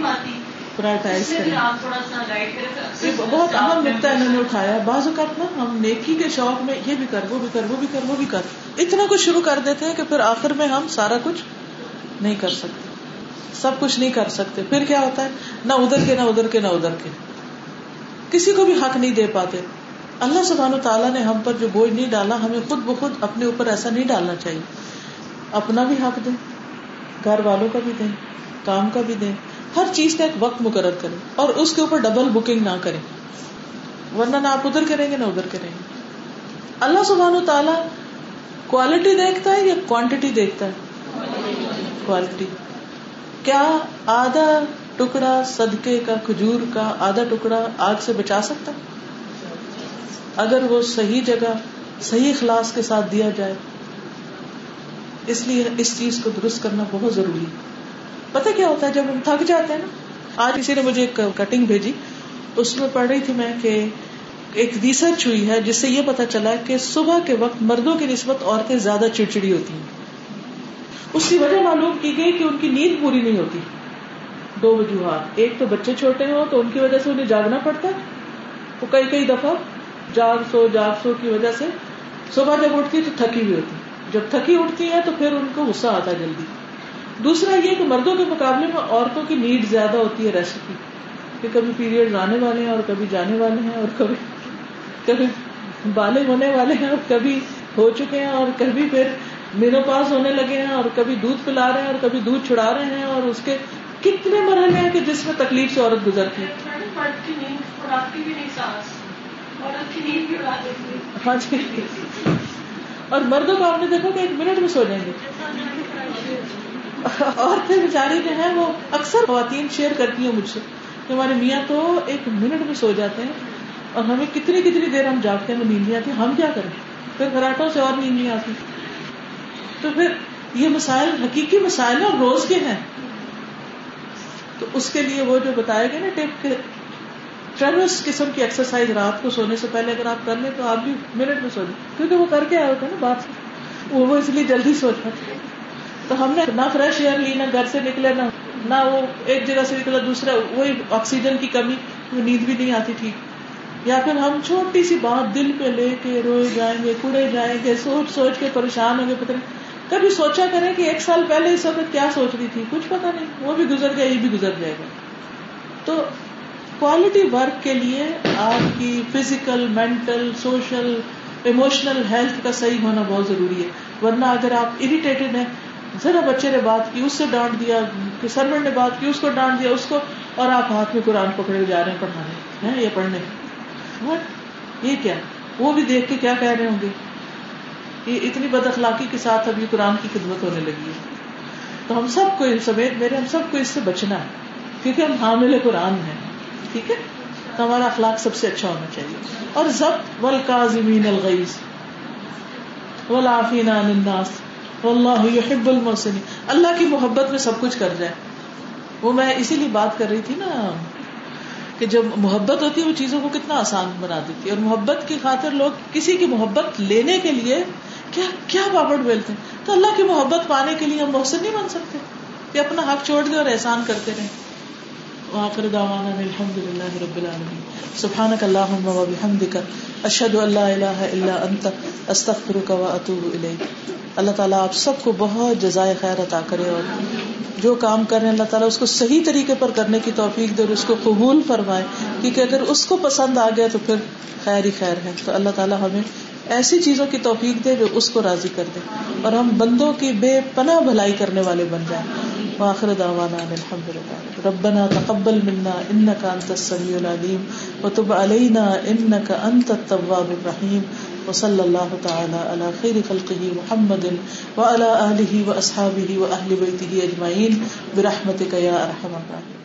پاتی۔ پرائٹائز گائڈ کریں بہت اہم نقطہ انہوں نے اٹھایا۔ بعض اوقات نا ہم نیکی کے شوق میں یہ بھی کر وہ بھی کر وہ بھی کر وہ بھی کر۔ اتنا کچھ شروع کر دیتے ہیں کہ پھر آخر میں ہم سارا کچھ نہیں کر سکتے۔ سب کچھ نہیں کر سکتے۔ پھر کیا ہوتا ہے؟ نہ ادھر کے نہ ادھر کے نہ ادھر کے۔ کسی کو بھی حق نہیں دے پاتے۔ اللہ سبحانہ تعالیٰ نے ہم پر جو بوجھ نہیں ڈالا ہمیں خود بخود اپنے اوپر ایسا نہیں ڈالنا چاہیے۔ اپنا بھی حق دیں گھر والوں کا بھی دیں کام کا بھی دیں۔ ہر چیز کا ایک وقت مقرر کریں اور اس کے اوپر ڈبل بکنگ نہ کریں۔ ورنہ نہ آپ ادھر کریں گے، نہ ادھر کریں گے۔ اللہ سبحانہ تعالیٰ کوالٹی دیکھتا ہے یا کوانٹٹی دیکھتا ہے؟ کوالٹی کیا آدھا ٹکڑا صدقے کا، کھجور کا آدھا ٹکڑا آگ سے بچا سکتا؟ اگر وہ صحیح جگہ، صحیح اخلاص کے ساتھ دیا جائے، اس لیے اس چیز کو درست کرنا بہت ضروری ہے۔ پتہ کیا ہوتا ہے جب ہم تھک جاتے ہیں نا؟ آج کسی نے مجھے ایک کٹنگ بھیجی۔ اس میں پڑھ رہی تھی میں کہ ایک ریسرچ ہوئی ہے جس سے یہ پتا چلا کہ صبح کے وقت مردوں کی نسبت عورتیں زیادہ چڑچڑی ہوتی ہیں۔ اس کی وجہ معلوم کی گئی کہ ان کی نیند پوری نہیں ہوتی۔ دو وجوہات۔ ایک تو بچے چھوٹے ہوں تو ان کی وجہ سے انہیں جاگنا پڑتا ہے۔ وہ کئی کئی دفعہ جاگ سو جاگ سو کی وجہ سے صبح جب اٹھتی تو تھکی ہوئی ہوتی جب تھکی اٹھتی ہے تو پھر ان کو غصہ آتا جلدی۔ دوسرا یہ کہ مردوں کے مقابلے میں عورتوں کی نیڈ زیادہ ہوتی ہے ریسٹ کی کہ کبھی پیریڈ آنے والے ہیں اور کبھی جانے والے ہیں اور کبھی کبھی بالے ہونے والے ہیں اور کبھی ہو چکے ہیں اور کبھی پھر مینو پاس ہونے لگے ہیں اور کبھی دودھ پلا رہے ہیں اور کبھی دودھ چھڑا رہے ہیں اور اس کے کتنے مرحلے ہیں کہ جس میں تکلیف سے عورت گزرتی ہے؟ ہاں جی۔ اور مردوں کو آپ نے دیکھا کہ ایک منٹ میں سو جائیں گے۔ عورتیں بیچاری جو ہیں وہ اکثر خواتین شیئر کرتی ہیں مجھ سے کہ ہمارے میاں تو ایک منٹ میں سو جاتے ہیں اور ہمیں کتنی کتنی دیر ہم جاگتے ہیں نیند نہیں آتی، ہم کیا کریں؟ پھر گھراٹوں سے اور نیند نہیں آتی۔ تو پھر یہ مسائل حقیقی مسائل اور روز کے ہیں۔ تو اس کے لیے وہ جو بتایا گیا نا ٹیپ کے ٹریولس قسم کی ایکسرسائز رات کو سونے سے پہلے اگر آپ کر لیں تو آپ بھی منٹ میں سو جائیں۔ کیونکہ وہ کر کے آئے ہوتے ہیں نا بات وہ وہ اس لیے جلدی سو جاتے تو ہم نے نہ فریش ایئر لی، نہ گھر سے نکلے، نہ نہ وہ ایک جگہ سے نکلا، دوسرا وہی آکسیجن کی کمی، وہ نیند بھی نہیں آتی تھی۔ یا پھر ہم چھوٹی سی بات دل پہ لے کے روئے جائیں گے کڑے جائیں گے، سوچ سوچ کے پریشان ہوں گے، پتہ نہیں۔ کبھی سوچا کریں کہ ایک سال پہلے اس وقت کیا سوچ رہی تھی، کچھ پتا نہیں۔ وہ بھی گزر گیا، یہ بھی گزر جائے گا۔ تو کوالٹی ورک کے لیے آپ کی physical mental social emotional health کا صحیح ہونا بہت ضروری ہے۔ ورنہ اگر آپ اریٹیٹڈ ہیں ذرا بچے نے بات کی، اس سے ڈانٹ دیا سرمنٹ نے بات کی، اس کو ڈانٹ دیا، اس کو، اور آپ ہاتھ میں قرآن پکڑے جا رہے ہیں پڑھانے، ہیں، یہ پڑھنے۔ What? یہ کیا؟ وہ بھی دیکھ کے کیا کہہ رہے ہوں گے؟ یہ اتنی بد اخلاقی کے ساتھ ابھی قرآن کی خدمت ہونے لگی ہے۔ تو ہم سب کو سمیت، میرے، ہم سب کو اس سے بچنا ہے، کیونکہ ہم حامل قرآن ہیں، ٹھیک ہے؟ تو ہمارا اخلاق سب سے اچھا ہونا چاہیے۔ اور ضبط ول کازمین الغیز ولافین الناس۔ واللہ یحب المحسن اللہ کی محبت میں سب کچھ کر جائے۔ وہ میں اسی لیے بات کر رہی تھی نا کہ جب محبت ہوتی ہے وہ چیزوں کو کتنا آسان بنا دیتی ہے۔ اور محبت کی خاطر لوگ کسی کی محبت لینے کے لیے کیا کیا بابڑ بیلتے ہیں؟ تو اللہ کی محبت پانے کے لیے ہم محسن نہیں بن سکتے۔ کہ اپنا حق چھوڑ دیں اور احسان کرتے رہیں۔ وآخر دعوانا الحمد للہ رب العالمین. سبحانک اللہم و بحمدک، اشہد ان لا الہ الا انت، استغفرک و اتوب الیک. اللہ تعالیٰ آپ سب کو بہت جزائے خیر عطا کرے اور جو کام کر رہے ہیں اللہ تعالیٰ اس کو صحیح طریقے پر کرنے کی توفیق دے اور اس کو قبول فرمائے، کیونکہ اگر اس کو پسند آ گیا تو پھر خیر ہی خیر ہے۔ تو اللہ تعالیٰ ہمیں ایسی چیزوں کی توفیق دے جو اس کو راضی کر دے۔ اور ہم بندوں کی بے پناہ بھلائی کرنے والے بن جائیں۔ واخر دعوانا الحمد للہ ربنا تقبل منا انك انت السميع العليم وتب علينا انك انت التواب الرحيم وصلى الله تعالى على خير خلقه محمد وعلى اله واصحابه واهل بيته اجمعين برحمتك يا ارحم الراحمين